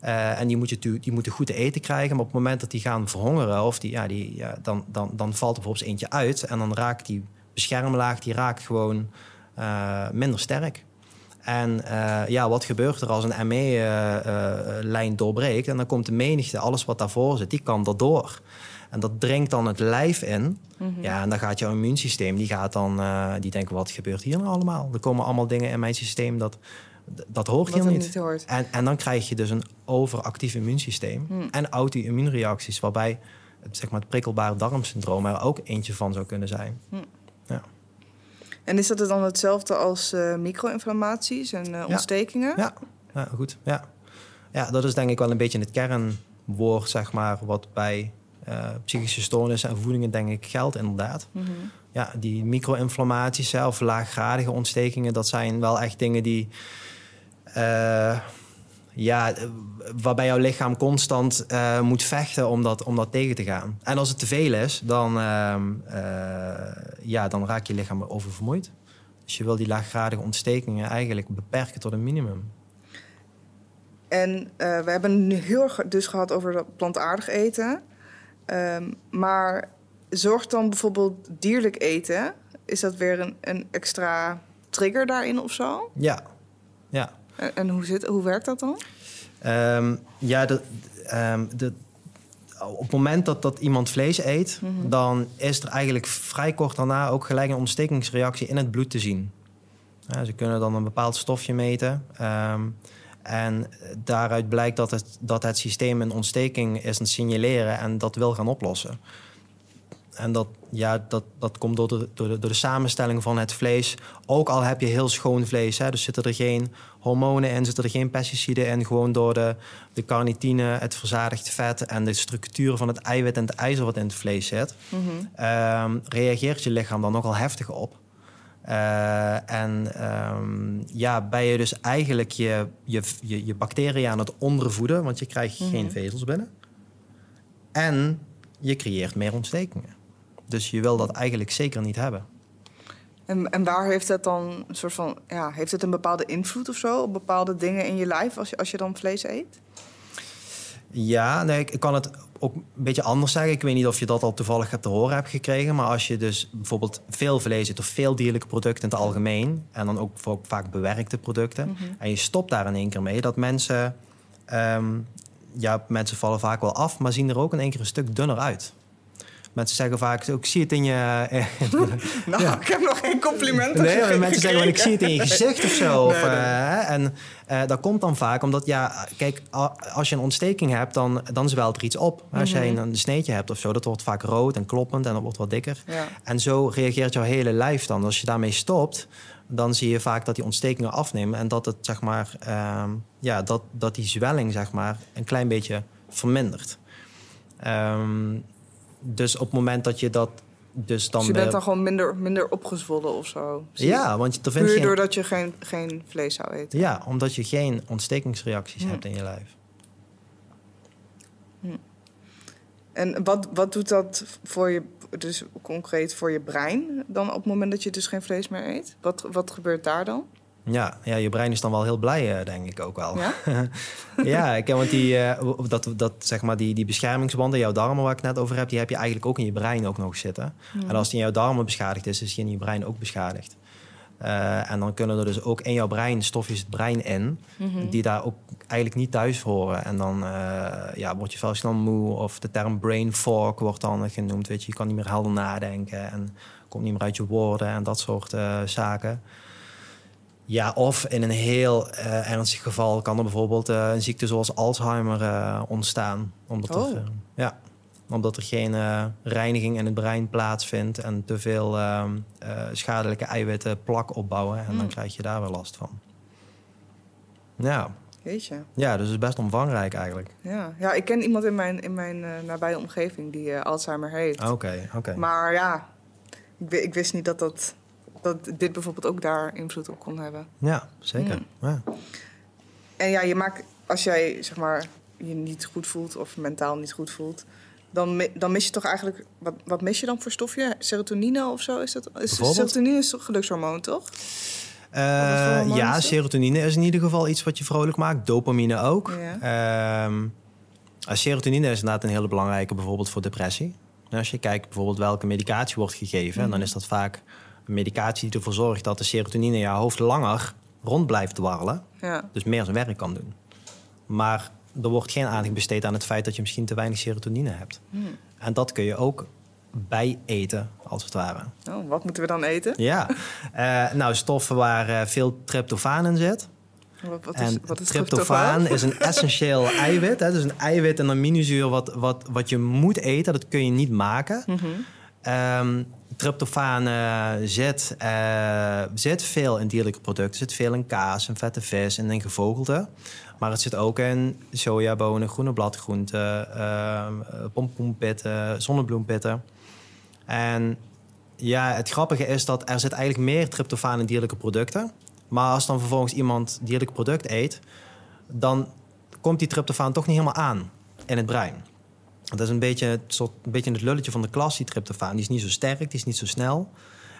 Eh, en die, moet je, die moeten goed te eten krijgen. Maar op het moment dat die gaan verhongeren, of die, ja, die, ja, dan, dan, dan valt er bijvoorbeeld eentje uit. En dan raakt die beschermlaag die raakt gewoon eh, minder sterk. En eh, ja, wat gebeurt er als een ME-lijn doorbreekt? En dan komt de menigte, alles wat daarvoor zit, die kan daardoor. En dat dringt dan het lijf in. Mhm. Ja, en dan gaat jouw immuunsysteem, die gaat dan, eh, die denken, wat gebeurt hier nou allemaal? Er komen allemaal dingen in mijn systeem, dat, dat hoort hier er niet. niet hoort. En, en dan krijg je dus een overactief immuunsysteem Hmm. en auto-immuunreacties, waarbij het, zeg maar, het prikkelbare darmsyndroom er ook eentje van zou kunnen zijn. En is dat dan hetzelfde als eh, micro-inflammaties en eh, ontstekingen? Ja, ja goed. Ja. ja, dat is denk ik wel een beetje het kernwoord, zeg maar, wat bij eh, psychische stoornissen en voedingen denk ik geldt inderdaad. Mhm. Ja, die micro-inflammaties of laaggradige ontstekingen, dat zijn wel echt dingen die. eh, ja, waarbij jouw lichaam constant eh, moet vechten om dat, om dat tegen te gaan. En als het te veel is, dan, ehm, eh, ja, dan raak je lichaam oververmoeid. Dus je wil die laaggradige ontstekingen eigenlijk beperken tot een minimum. En we hebben nu heel erg dus gehad over plantaardig eten. Ehm, maar zorgt dan bijvoorbeeld dierlijk eten, is dat weer een, een extra trigger daarin of zo? Ja, ja. En, en hoe, zit, hoe werkt dat dan? Ehm, ja, ehm, de, op het moment dat, dat iemand vlees eet, dan is er eigenlijk vrij kort daarna ook gelijk een ontstekingsreactie in het bloed te zien. Ja, ze kunnen dan een bepaald stofje meten. ehm, en daaruit blijkt dat het, dat het systeem een ontsteking is aan het signaleren en dat wil gaan oplossen. En dat, ja, dat, dat komt door de, door, de, door de samenstelling van het vlees. Ook al heb je heel schoon vlees, hè, dus zitten er geen hormonen in, zitten er geen pesticiden in. Gewoon door de, de carnitine, het verzadigd vet en de structuur van het eiwit en het ijzer wat in het vlees zit, ehm, reageert je lichaam dan nogal heftig op. Eh, en ehm, ja, ben je dus eigenlijk je, je, je, je bacteriën aan het ondervoeden, want je krijgt geen vezels binnen. En je creëert meer ontstekingen. Dus je wil dat eigenlijk zeker niet hebben. En, en waar heeft dat dan een soort van, ja, heeft het een bepaalde invloed of zo op bepaalde dingen in je lijf als je, als je dan vlees eet? Ja, nee, ik kan het ook een beetje anders zeggen. Ik weet niet of je dat al toevallig hebt te horen hebt gekregen. Maar als je dus bijvoorbeeld veel vlees eet of veel dierlijke producten in het algemeen. En dan ook, ook vaak bewerkte producten. En je stopt daar in één keer mee. Dat mensen, ehm, ja, mensen vallen vaak wel af, maar zien er ook in één keer een stuk dunner uit. Mensen zeggen vaak, ik zie het in je... (laughs) (laughs) Nou, Ja. ik heb nog geen complimenten Nee, gekregen. mensen zeggen, wel, ik zie het in je gezicht of zo. Of, Nee, nee. eh, hè, en eh, dat komt dan vaak omdat, ja, kijk, als je een ontsteking hebt, dan, dan zwelt er iets op. Als Mhm. jij een, een sneetje hebt of zo, dat wordt vaak rood en kloppend en dat wordt wat dikker. Ja. En zo reageert jouw hele lijf dan. Als je daarmee stopt, dan zie je vaak dat die ontstekingen afnemen en dat het, zeg maar, ehm, ja, dat, dat die zwelling, zeg maar, een klein beetje vermindert. Ehm, dus op het moment dat je dat dus dan Dus je bent dan gewoon minder, minder opgezwollen of zo? Je? ja, want er vindt Puur geen... doordat je geen, geen vlees zou eten? Ja, omdat je geen ontstekingsreacties Hmm. hebt in je lijf. En wat, wat doet dat voor je, dus concreet voor je brein dan op het moment dat je dus geen vlees meer eet? Wat, wat gebeurt daar dan? Ja, ja, je brein is dan wel heel blij, eh, denk ik ook wel. Ja? (laughs) ja, ik want die, eh, dat, dat, zeg maar die, die beschermingsbanden, jouw darmen waar ik het net over heb, die heb je eigenlijk ook in je brein ook nog zitten. En als die in jouw darmen beschadigd is, is die in je brein ook beschadigd. Eh, en dan kunnen er dus ook in jouw brein stofjes het brein in, die daar ook eigenlijk niet thuis horen. En dan ja, word je veel snel moe, of de term brain fog wordt dan genoemd. Weet je, je kan niet meer helder nadenken en komt niet meer uit je woorden en dat soort zaken. Ja, of in een heel eh, ernstig geval kan er bijvoorbeeld eh, een ziekte zoals Alzheimer eh, ontstaan. Omdat, Oh. er, eh, ja, omdat er geen reiniging in het brein plaatsvindt en te veel ehm, eh, schadelijke eiwitten plak opbouwen. En dan Hmm. krijg je daar weer last van. Ja, Weet je. ja dus het is best omvangrijk eigenlijk. Ja. ja, ik ken iemand in mijn, in mijn nabije omgeving die Alzheimer heeft. Oké, oké. Maar ja, ik, ik wist niet dat, dat, dat dit bijvoorbeeld ook daar invloed op kon hebben. Ja, zeker. Hmm. Ja. En ja, je maakt, als jij zeg maar je niet goed voelt of mentaal niet goed voelt, dan, dan mis je toch eigenlijk, wat, wat mis je dan voor stofje? Serotonine of zo? Is dat, is serotonine is toch gelukshormoon, toch? Eh, ja, serotonine is in ieder geval iets wat je vrolijk maakt. Dopamine ook. Ja. Ehm, eh, serotonine is inderdaad een hele belangrijke bijvoorbeeld voor depressie. En als je kijkt bijvoorbeeld welke medicatie wordt gegeven... Mhm. dan is dat vaak een medicatie die ervoor zorgt... dat de serotonine in je hoofd langer rond blijft dwarrelen. Ja. Dus meer zijn werk kan doen. Maar er wordt geen aandacht besteed aan het feit... dat je misschien te weinig serotonine hebt. Hmm. En dat kun je ook bij eten, als het ware. Oh, wat moeten we dan eten? Ja, (laughs) Eh, nou stoffen waar eh, veel tryptofaan in zit. Wat, wat is, en wat is tryptofaan is een (laughs) essentieel eiwit. Hè? Dus een eiwit en aminozuur wat, wat, wat je moet eten. Dat kun je niet maken. Ehm, tryptofaan zit, eh, zit veel in dierlijke producten. zit veel in kaas, in vette vis en in gevogelte. Maar het zit ook in sojabonen, groene bladgroenten, eh, pompoenpitten, zonnebloempitten. En ja, het grappige is dat er zit eigenlijk meer tryptofaan in dierlijke producten. Maar als dan vervolgens iemand dierlijk product eet, dan komt die tryptofaan toch niet helemaal aan in het brein. Dat is een beetje, het soort, een beetje het lulletje van de klas, die tryptofaan. Die is niet zo sterk, die is niet zo snel.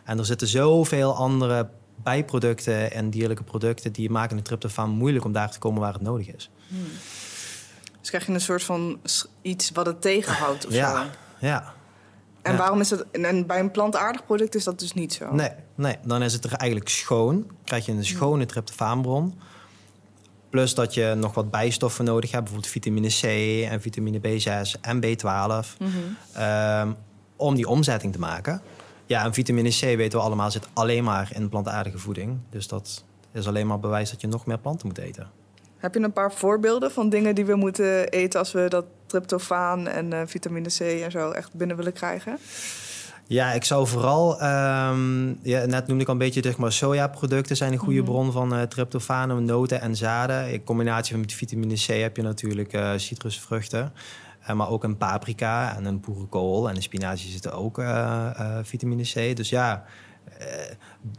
En er zitten zoveel andere bijproducten en dierlijke producten... die maken de tryptofaan moeilijk om daar te komen waar het nodig is. Dus krijg je een soort van iets wat het tegenhoudt of zo. Ja, ja. En Ja. waarom is dat? En bij een plantaardig product is dat dus niet zo. Nee, nee, dan is het er eigenlijk schoon. Krijg je een schone tryptofaanbron. Plus dat je nog wat bijstoffen nodig hebt, bijvoorbeeld vitamine C en vitamine B6 en B12, Mhm. ehm, om die omzetting te maken. Ja, en vitamine C weten we allemaal zit alleen maar in plantaardige voeding. Dus dat is alleen maar bewijs dat je nog meer planten moet eten. Heb je een paar voorbeelden van dingen die we moeten eten als we dat tryptofaan en eh, vitamine C en zo echt binnen willen krijgen? Ja, ik zou vooral, ehm, ja, net noemde ik al een beetje, zeg maar, sojaproducten zijn een goede Mhm. bron van eh tryptofaan, noten en zaden. In combinatie met vitamine C heb je natuurlijk eh, citrusvruchten, eh, maar ook een paprika en een boerenkool en in spinazie zitten ook vitamine C. Dus ja,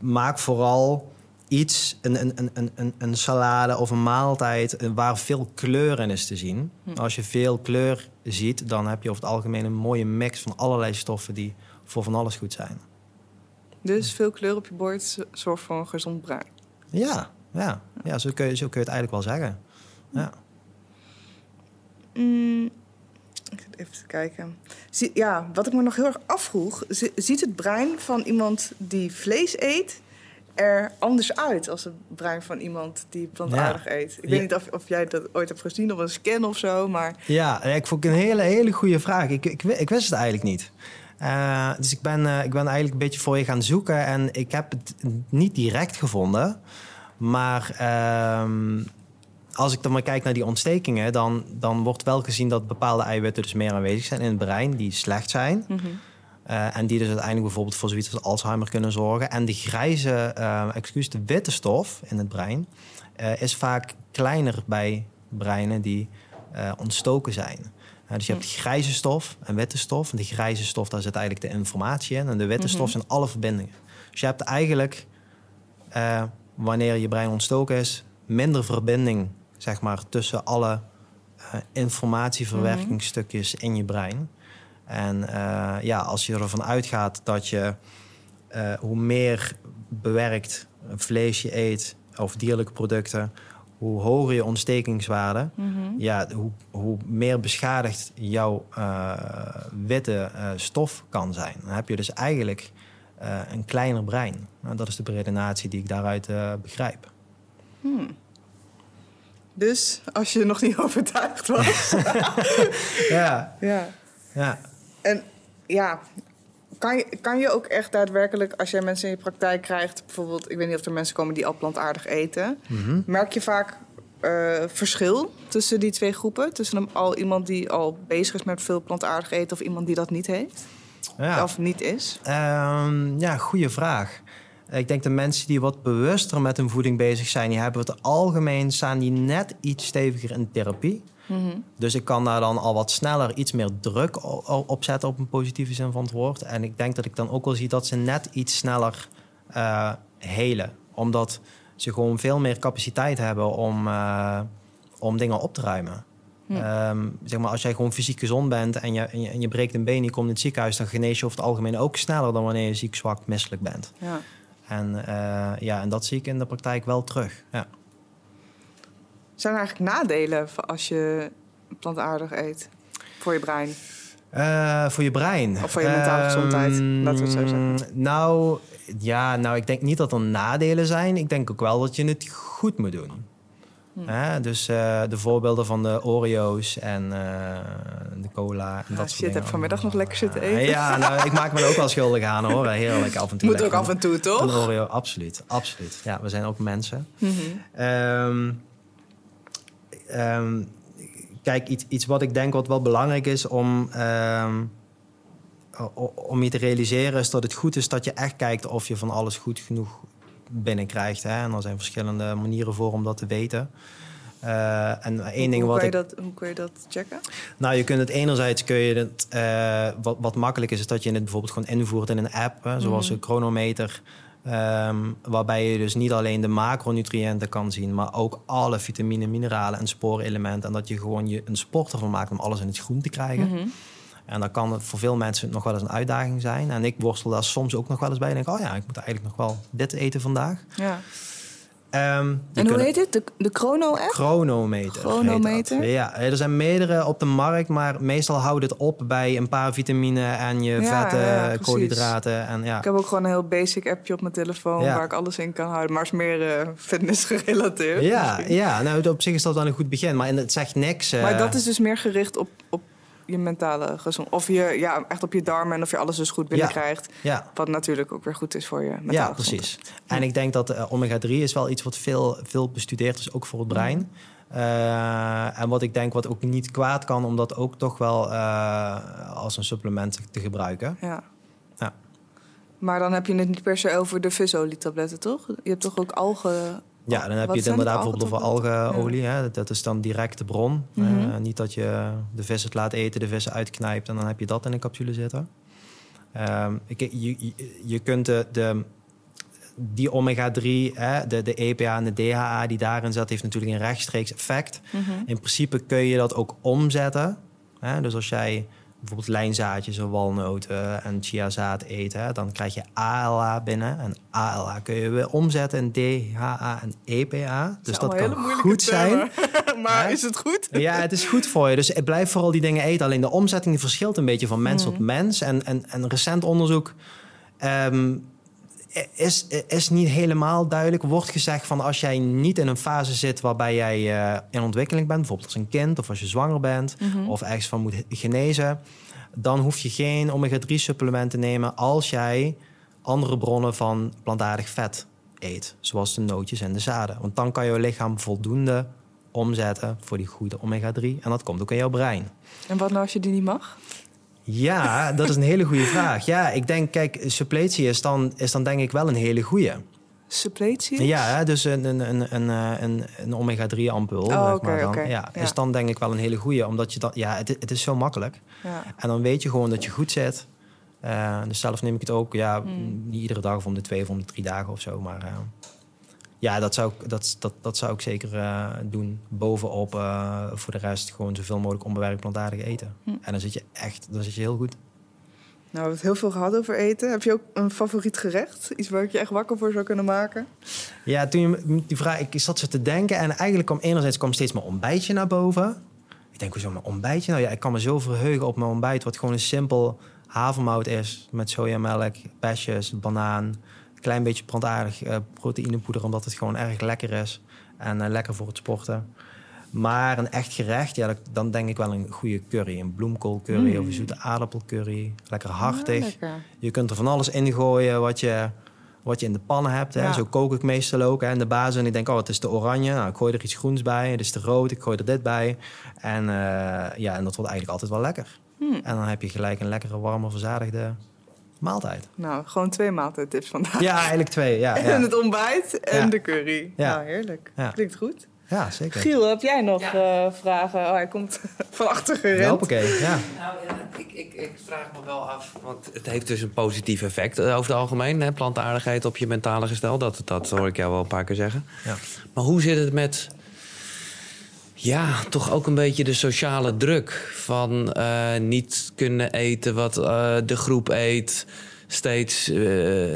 maak vooral iets, een, een, een- een, een, een salade of een maaltijd waar veel kleur in is te zien. Hm. Als je veel kleur ziet, dan heb je over het algemeen een mooie mix van allerlei stoffen die voor van alles goed zijn. Dus veel kleur op je bord zorgt voor een gezond bruin. Ja, ja, ja zo, kun je, zo kun je het eigenlijk wel zeggen. Ja. Mm, ik zit even te kijken. Zie- ja, wat ik me nog heel erg afvroeg... zi- ziet het brein van iemand die vlees eet er anders uit... als het brein van iemand die plantaardig eet? Ik Ja. weet niet of, of jij dat ooit hebt gezien op een scan of zo, maar... Ja, ik vond het een hele, hele goede vraag. Ik, ik, ik wist het eigenlijk niet. Eh, dus ik ben, eh, ik ben eigenlijk een beetje voor je gaan zoeken en ik heb het niet direct gevonden. Maar ehm, als ik dan maar kijk naar die ontstekingen, dan, dan wordt wel gezien dat bepaalde eiwitten dus meer aanwezig zijn in het brein, die slecht zijn. Mhm. Eh, en die dus uiteindelijk bijvoorbeeld voor zoiets als Alzheimer kunnen zorgen. En de grijze, excuus, de witte stof in het brein is vaak kleiner bij breinen die ontstoken zijn. Dus je hebt grijze stof en witte stof. En de grijze stof, daar zit eigenlijk de informatie in. En de witte Mhm. stof zijn alle verbindingen. Dus je hebt eigenlijk, eh, wanneer je brein ontstoken is, minder verbinding zeg maar, tussen alle eh, informatieverwerkingsstukjes in je brein. En eh, ja, als je ervan uitgaat dat je hoe meer bewerkt vlees je eet of dierlijke producten, hoe hoger je ontstekingswaarde, Mhm. ja, hoe, hoe meer beschadigd jouw eh, witte eh, stof kan zijn. Dan heb je dus eigenlijk eh, een kleiner brein. Nou, dat is de redenatie die ik daaruit begrijp. Hmm. Dus als je nog niet (laughs) overtuigd was. (laughs) Ja, ja. ja. En ja, kan je, kan je ook echt daadwerkelijk, als jij mensen in je praktijk krijgt, bijvoorbeeld, ik weet niet of er mensen komen die al plantaardig eten, Mhm. merk je vaak eh, verschil tussen die twee groepen? Tussen een, al iemand die al bezig is met veel plantaardig eten of iemand die dat niet heeft? ja. Of niet is? Ehm, ja, goede vraag. Ik denk de mensen die wat bewuster met hun voeding bezig zijn, die hebben het algemeen staan die net iets steviger in therapie. Mhm. Dus ik kan daar dan al wat sneller iets meer druk op zetten op een positieve zin van het woord. En ik denk dat ik dan ook wel zie dat ze net iets sneller eh helen. Omdat ze gewoon veel meer capaciteit hebben om, eh, om dingen op te ruimen. Hm. Ehm, zeg maar, als jij gewoon fysiek gezond bent en je, en, je, en je breekt een been, je komt in het ziekenhuis, dan genees je over het algemeen ook sneller dan wanneer je ziek, zwak, misselijk bent. Ja. En, eh, ja, en dat zie ik in de praktijk wel terug. Ja. Zijn er eigenlijk nadelen als je plantaardig eet voor je brein? Eh, voor je brein. Of voor je mentale gezondheid, Ehm, laten we het zo zeggen. Nou, ja, nou, ik denk niet dat er nadelen zijn. Ik denk ook wel dat je het goed moet doen. Hm. Dus eh, de voorbeelden van de Oreo's en eh, de cola. En dat soort shit, dingen heb vanmiddag nog lekker zitten eten. Ja, nou, ik maak me er ook wel schuldig aan hoor. Heerlijk af en toe. (laughs) Moet ook af en toe, Een toch? Oreo, absoluut. Absoluut. Ja, we zijn ook mensen. Ehm, ehm, kijk, iets, iets wat ik denk wat wel belangrijk is om, ehm, om je te realiseren... is dat het goed is dat je echt kijkt of je van alles goed genoeg binnenkrijgt. Hè? En er zijn verschillende manieren voor om dat te weten. Eh, en één ding hoe, wat ik... je dat, hoe kun je dat checken? Nou, je kunt het enerzijds kun je het, eh, wat, wat makkelijk is, is dat je het bijvoorbeeld gewoon invoert in een app, hè, zoals Mhm. een chronometer. Ehm, waarbij je dus niet alleen de macronutriënten kan zien, maar ook alle vitamine, mineralen en spoorelementen. En dat je gewoon je een sport ervan maakt om alles in het groen te krijgen. Mhm. En dan kan voor veel mensen nog wel eens een uitdaging zijn. En ik worstel daar soms ook nog wel eens bij. En denk, oh ja, ik moet eigenlijk nog wel dit eten vandaag. Ja. Ehm, En hoe heet het? De, de Chrono-app? Chronometer. Chronometer? dat. Ja, er zijn meerdere op de markt, maar meestal houdt het op bij een paar vitamine en je Ja, vetten, ja, precies. koolhydraten. En ja. Ik heb ook gewoon een heel basic appje op mijn telefoon Ja. waar ik alles in kan houden. Maar het is meer eh, fitness gerelateerd. Ja, misschien. ja, nou op zich is dat wel een goed begin, maar het zegt niks. eh, Maar dat is dus meer gericht op, op je mentale gezondheid. Of je, ja, echt op je darmen en of je alles dus goed binnenkrijgt. Ja, Wat natuurlijk ook weer goed is voor je mentale ja gezondheid. precies. En ik denk dat eh, omega-3 is wel iets wat veel, veel bestudeerd is, ook voor het brein. Eh, en wat ik denk wat ook niet kwaad kan, om dat ook toch wel eh, als een supplement te gebruiken. Ja. Ja. Maar dan heb je het niet per se over de visolie-tabletten, toch? Je hebt toch ook algen... Ja, dan heb Wat je het inderdaad bijvoorbeeld over algenolie. Hè? Dat is dan direct de bron. Mhm. Eh, niet dat je de vis het laat eten, de vis uitknijpt en dan heb je dat in een capsule zitten. Ehm, ik, je, je, je kunt de, de, die omega-3, hè, de, de EPA en de DHA die daarin zit, heeft natuurlijk een rechtstreeks effect. Mhm. In principe kun je dat ook omzetten. Hè? Dus als jij bijvoorbeeld lijnzaadjes en walnoten en chiazaad hè, dan krijg je ALA binnen. En ALA kun je weer omzetten in DHA en EPA. Dus dat kan goed zijn. (laughs) maar is het goed? Ja, het is goed voor je. Dus blijf vooral die dingen eten. Alleen de omzetting die verschilt een beetje van mens Mhm. tot mens. En, en, en recent onderzoek ehm, is, is niet helemaal duidelijk. Wordt gezegd van als jij niet in een fase zit waarbij jij eh, in ontwikkeling bent, bijvoorbeeld als een kind of als je zwanger bent Mhm. of ergens van moet genezen, dan hoef je geen omega-3 supplement te nemen als jij andere bronnen van plantaardig vet eet, zoals de nootjes en de zaden. Want dan kan jouw lichaam voldoende omzetten voor die goede omega-3 en dat komt ook in jouw brein. En wat nou als je die niet mag? Ja, dat is een hele goede vraag. Ja, ik denk, kijk, suppletie is dan, is dan denk ik wel een hele goede. Suppletie? Ja, dus een, een, een, een, eh, een, een omega-3 ampul. Oh, zeg maar dan. Ja, Ja. is dan denk ik wel een hele goede. Omdat je dan, ja, het, het is zo makkelijk. Ja. En dan weet je gewoon dat je goed zit. Eh, dus zelf neem ik het ook, ja, Hmm. niet iedere dag of om de twee of om de drie dagen of zo. Maar eh, ja, dat zou, ik, dat, dat, dat zou ik zeker eh, doen. Bovenop eh, voor de rest gewoon zoveel mogelijk onbewerkt plantaardig eten. Hm. En dan zit je echt, dan zit je heel goed. Nou, we hebben het heel veel gehad over eten. Heb je ook een favoriet gerecht? Iets waar ik je echt wakker voor zou kunnen maken? Ja, toen je die vraag, ik zat zo te denken en eigenlijk kwam enerzijds kwam steeds mijn ontbijtje naar boven. Ik denk, hoezo mijn ontbijtje? Nou ja, ik kan me zo verheugen op mijn ontbijt, wat gewoon een simpel havermout is met sojamelk, besjes, banaan, klein beetje plantaardig eh, proteïnepoeder, omdat het gewoon erg lekker is en eh, lekker voor het sporten. Maar een echt gerecht, ja, dan denk ik wel een goede curry. Een bloemkoolcurry Mm. of een zoete aardappelcurry. Lekker hartig. Ja, lekker. Je kunt er van alles in gooien wat je, wat je in de pan hebt. Hè. Ja. Zo kook ik meestal ook. Hè. In de basis en ik denk, oh, het is de oranje. Nou, ik gooi er iets groens bij. Het is de rood. Ik gooi er dit bij. En, eh, ja, en dat wordt eigenlijk altijd wel lekker. Hmm. En dan heb je gelijk een lekkere, warme, verzadigde maaltijd. Nou, gewoon twee maaltijdtips vandaag. Ja, eigenlijk twee. Ja, (laughs) En ja. het ontbijt en Ja. de curry. Ja. Nou, heerlijk. Ja. Klinkt goed. ja zeker. Giel, heb jij nog eh, vragen? Oh, hij komt (laughs) van achter gerend. Hoppakee, ja. Nou ja, ik, ik, ik vraag me wel af, want het heeft dus een positief effect eh, over het algemeen. Hè, plantaardigheid op je mentale gestel, dat, dat hoor ik jou wel een paar keer zeggen. Ja. Maar hoe zit het met, ja, toch ook een beetje de sociale druk van eh, niet kunnen eten wat eh, de groep eet, steeds, eh,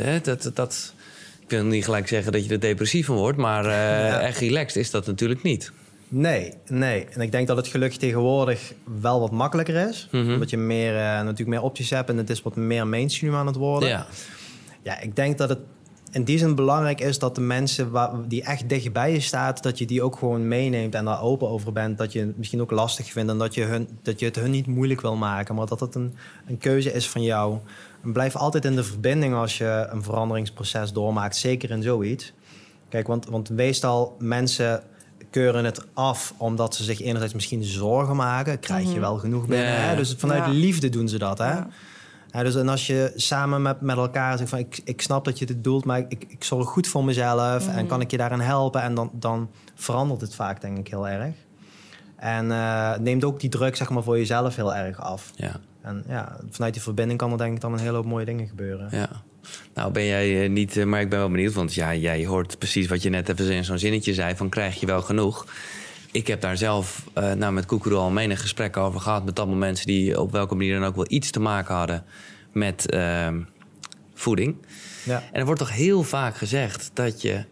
hè, dat, dat- ik wil niet gelijk zeggen dat je er depressief van wordt, maar Ja. echt relaxed is dat natuurlijk niet. Nee, nee. En ik denk dat het gelukkig tegenwoordig wel wat makkelijker is. Mhm. Omdat je meer, natuurlijk meer opties hebt en het is wat meer mainstream aan het worden. Ja. Ja, ik denk dat het in die zin belangrijk is dat de mensen waar, die echt dichtbij je staat, dat je die ook gewoon meeneemt en daar open over bent. Dat je het misschien ook lastig vindt en dat je, hun, dat je het hun niet moeilijk wil maken, maar dat het een, een keuze is van jou. En blijf altijd in de verbinding als je een veranderingsproces doormaakt, zeker in zoiets. Kijk, want, want meestal mensen keuren het af omdat ze zich enerzijds misschien zorgen maken. Krijg je Mhm. wel genoeg binnen. Ja, ja. Hè? Dus vanuit Ja. liefde doen ze dat. Hè? Ja. Ja, dus en als je samen met, met elkaar zegt van ik, ik snap dat je dit doelt, maar ik, ik zorg goed voor mezelf en Mhm. kan ik je daarin helpen. En dan, dan verandert het vaak denk ik heel erg. En eh, neemt ook die druk zeg maar, voor jezelf heel erg af. Ja. En ja, vanuit die verbinding kan er denk ik dan een hele hoop mooie dingen gebeuren. Ja. Nou ben jij eh, niet, eh, maar ik ben wel benieuwd, want ja, jij hoort precies wat je net even in zo'n zinnetje zei: van krijg je wel genoeg? Ik heb daar zelf eh, nou, met Koekeroe al menig gesprek over gehad met allemaal mensen die op welke manier dan ook wel iets te maken hadden met ehm, voeding. Ja. En er wordt toch heel vaak gezegd dat je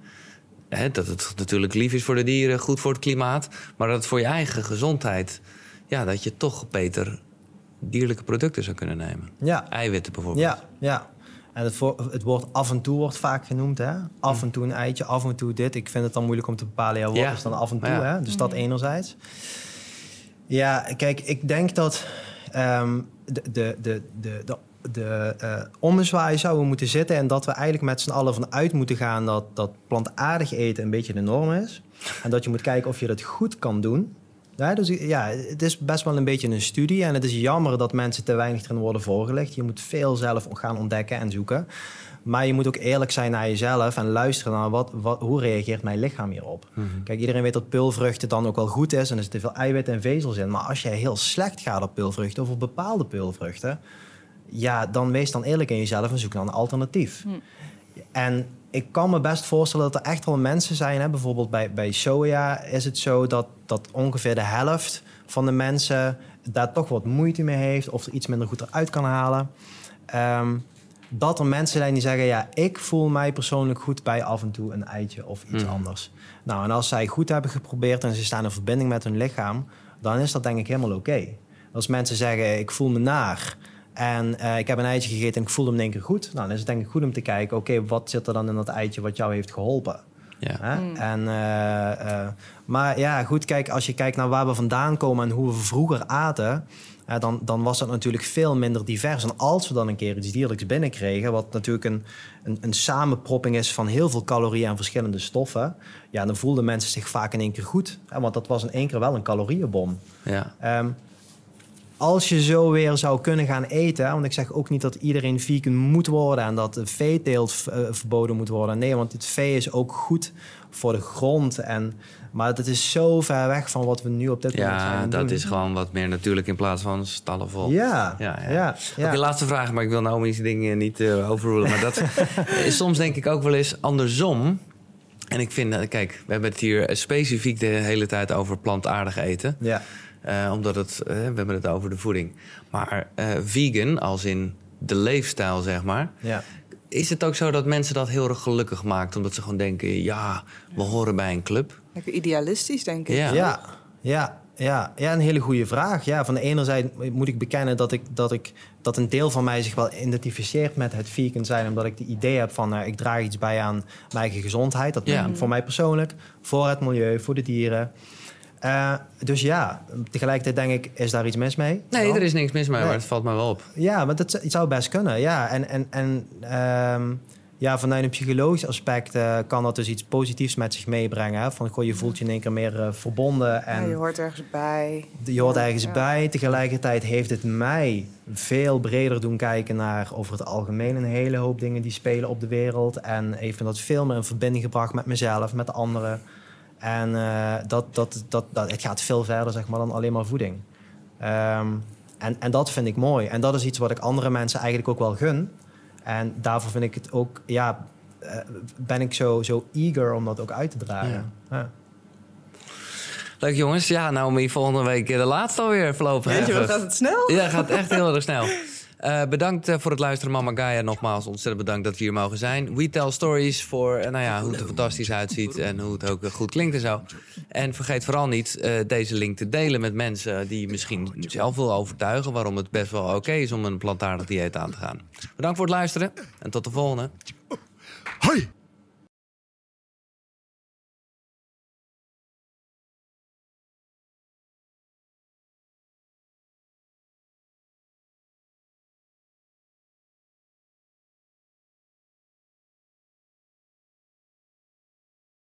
hè, dat het natuurlijk lief is voor de dieren, goed voor het klimaat. Maar dat het voor je eigen gezondheid, ja, dat je toch beter dierlijke producten zou kunnen nemen. Ja, Eiwitten bijvoorbeeld. ja, ja. En het, voor, het woord af en toe wordt vaak genoemd. Hè? Af en toe een eitje, af en toe dit. Ik vind het dan moeilijk om te bepalen, ja, wat Ja. is dan af en toe? Ja. Hè? Dus dat enerzijds. Ja, kijk, ik denk dat ehm, de, de, de, de, de, de eh, ommezwaai zou moeten zitten... en dat we eigenlijk met z'n allen vanuit moeten gaan... Dat, dat plantaardig eten een beetje de norm is. En dat je moet kijken of je dat goed kan doen... Ja, dus ja, het is best wel een beetje een studie. En het is jammer dat mensen te weinig erin worden voorgelegd. Je moet veel zelf gaan ontdekken en zoeken. Maar je moet ook eerlijk zijn naar jezelf en luisteren naar wat, wat, hoe reageert mijn lichaam hierop. Kijk, iedereen weet dat peulvruchten dan ook wel goed is en er zitten veel eiwit en vezels in. Maar als jij heel slecht gaat op peulvruchten of op bepaalde peulvruchten, ja, dan wees dan eerlijk in jezelf en zoek dan een alternatief. En ik kan me best voorstellen dat er echt wel mensen zijn. Hè? Bijvoorbeeld bij, bij soja is het zo dat, dat ongeveer de helft van de mensen daar toch wat moeite mee heeft of er iets minder goed eruit kan halen. Ehm, dat er mensen zijn die zeggen: Ja, ik voel mij persoonlijk goed bij af en toe een eitje of iets Mhm. anders. Nou, en als zij goed hebben geprobeerd en ze staan in verbinding met hun lichaam, dan is dat denk ik helemaal oké. Als mensen zeggen: Ik voel me naar. En eh, ik heb een eitje gegeten en ik voelde me in één keer goed. Nou, dan is het denk ik goed om te kijken... oké, wat zit er dan in dat eitje wat jou heeft geholpen? Ja. Hè? En, eh, eh, maar ja, goed, kijk, als je kijkt naar waar we vandaan komen... en hoe we vroeger aten... dan, dan was dat natuurlijk veel minder divers. En als we dan een keer iets dierlijks binnenkregen... wat natuurlijk een, een, een samenpropping is van heel veel calorieën... en verschillende stoffen... ja, dan voelden mensen zich vaak in één keer goed. Hè? Want dat was in één keer wel een calorieënbom. Ja. Ehm, als je zo weer zou kunnen gaan eten, want ik zeg ook niet dat iedereen vegan moet worden en dat de veeteelt eh, verboden moet worden. Nee, want het vee is ook goed voor de grond. En, maar het is zo ver weg van wat we nu op dit moment zijn. Ja, dat doen. is gewoon wat meer natuurlijk in plaats van stallen vol. Ja, Ja, ja, ja. ja. Oké, laatste vraag, maar ik wil Naomi's dingen niet uh, overrulen. Maar dat (laughs) is soms denk ik ook wel eens andersom. En ik vind, eh, kijk, we hebben het hier specifiek de hele tijd over plantaardig eten. ja. Uh, omdat het, uh, we hebben het over de voeding. Maar uh, vegan, als in de leefstijl, zeg maar. ja. Is het ook zo dat mensen dat heel erg gelukkig maakt? Omdat ze gewoon denken, ja, we horen bij een club. Lekker idealistisch, denk ik. Ja. Ja, ja, ja, ja, een hele goede vraag. Ja, van de ene zijde moet ik bekennen dat, ik, dat, ik, dat een deel van mij zich wel identificeert met het vegan zijn. Omdat ik het idee heb van uh, ik draag iets bij aan mijn eigen gezondheid. Dat Ja. voor mij persoonlijk, voor het milieu, voor de dieren. Uh, dus ja, tegelijkertijd denk ik, is daar iets mis mee? Nee, Dan? er is niks mis mee, Nee. maar het valt me wel op. Ja, maar dat zou best kunnen. Ja, en, en, en ehm, ja, vanuit een psychologisch aspect eh, kan dat dus iets positiefs met zich meebrengen. Hè? Van, goh, je voelt je in één keer meer eh, verbonden. En Ja, je hoort ergens bij. je hoort ergens ja. bij. Tegelijkertijd heeft het mij veel breder doen kijken naar over het algemeen een hele hoop dingen die spelen op de wereld. En heeft me dat veel meer in verbinding gebracht met mezelf, met de anderen. En eh, dat, dat, dat, dat, het gaat veel verder zeg maar, dan alleen maar voeding. Ehm, en, en dat vind ik mooi. En dat is iets wat ik andere mensen eigenlijk ook wel gun. En daarvoor vind ik het ook, ja, eh, ben ik zo, zo eager om dat ook uit te dragen. Ja. Leuk jongens. Ja, Naomi, volgende week eh, de laatste alweer voorlopig. Weet je, wat gaat het snel? Ja, gaat echt heel erg snel. (laughs) Eh, bedankt eh, voor het luisteren, Mama Gaia. Nogmaals, ontzettend bedankt dat we hier mogen zijn. We tell stories voor eh, nou ja, hoe het er fantastisch uitziet en hoe het ook goed klinkt en zo. En vergeet vooral niet deze link te delen met mensen die misschien zelf wil overtuigen waarom het best wel oké is om een plantaardig dieet aan te gaan. Bedankt voor het luisteren en tot de volgende. Hoi!